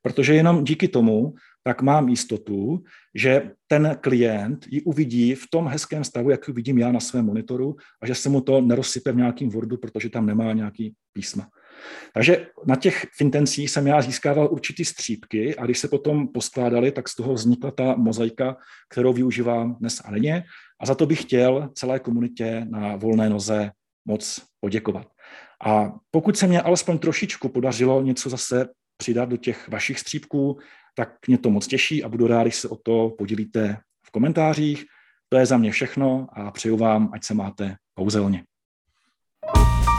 protože jenom díky tomu tak mám jistotu, že ten klient ji uvidí v tom hezkém stavu, jak ji vidím já na svém monitoru a že se mu to nerozsype v nějakým Wordu, protože tam nemá nějaký písma. Takže na těch fintencích jsem já získával určitý střípky a když se potom poskládali, tak z toho vznikla ta mozaika, kterou využívám dnes a denně. A za to bych chtěl celé komunitě na volné noze moc poděkovat. A pokud se mě alespoň trošičku podařilo něco zase přidat do těch vašich střípků, tak mě to moc těší a budu rád, když se o to podělíte v komentářích. To je za mě všechno a přeju vám, ať se máte kouzelně. thank you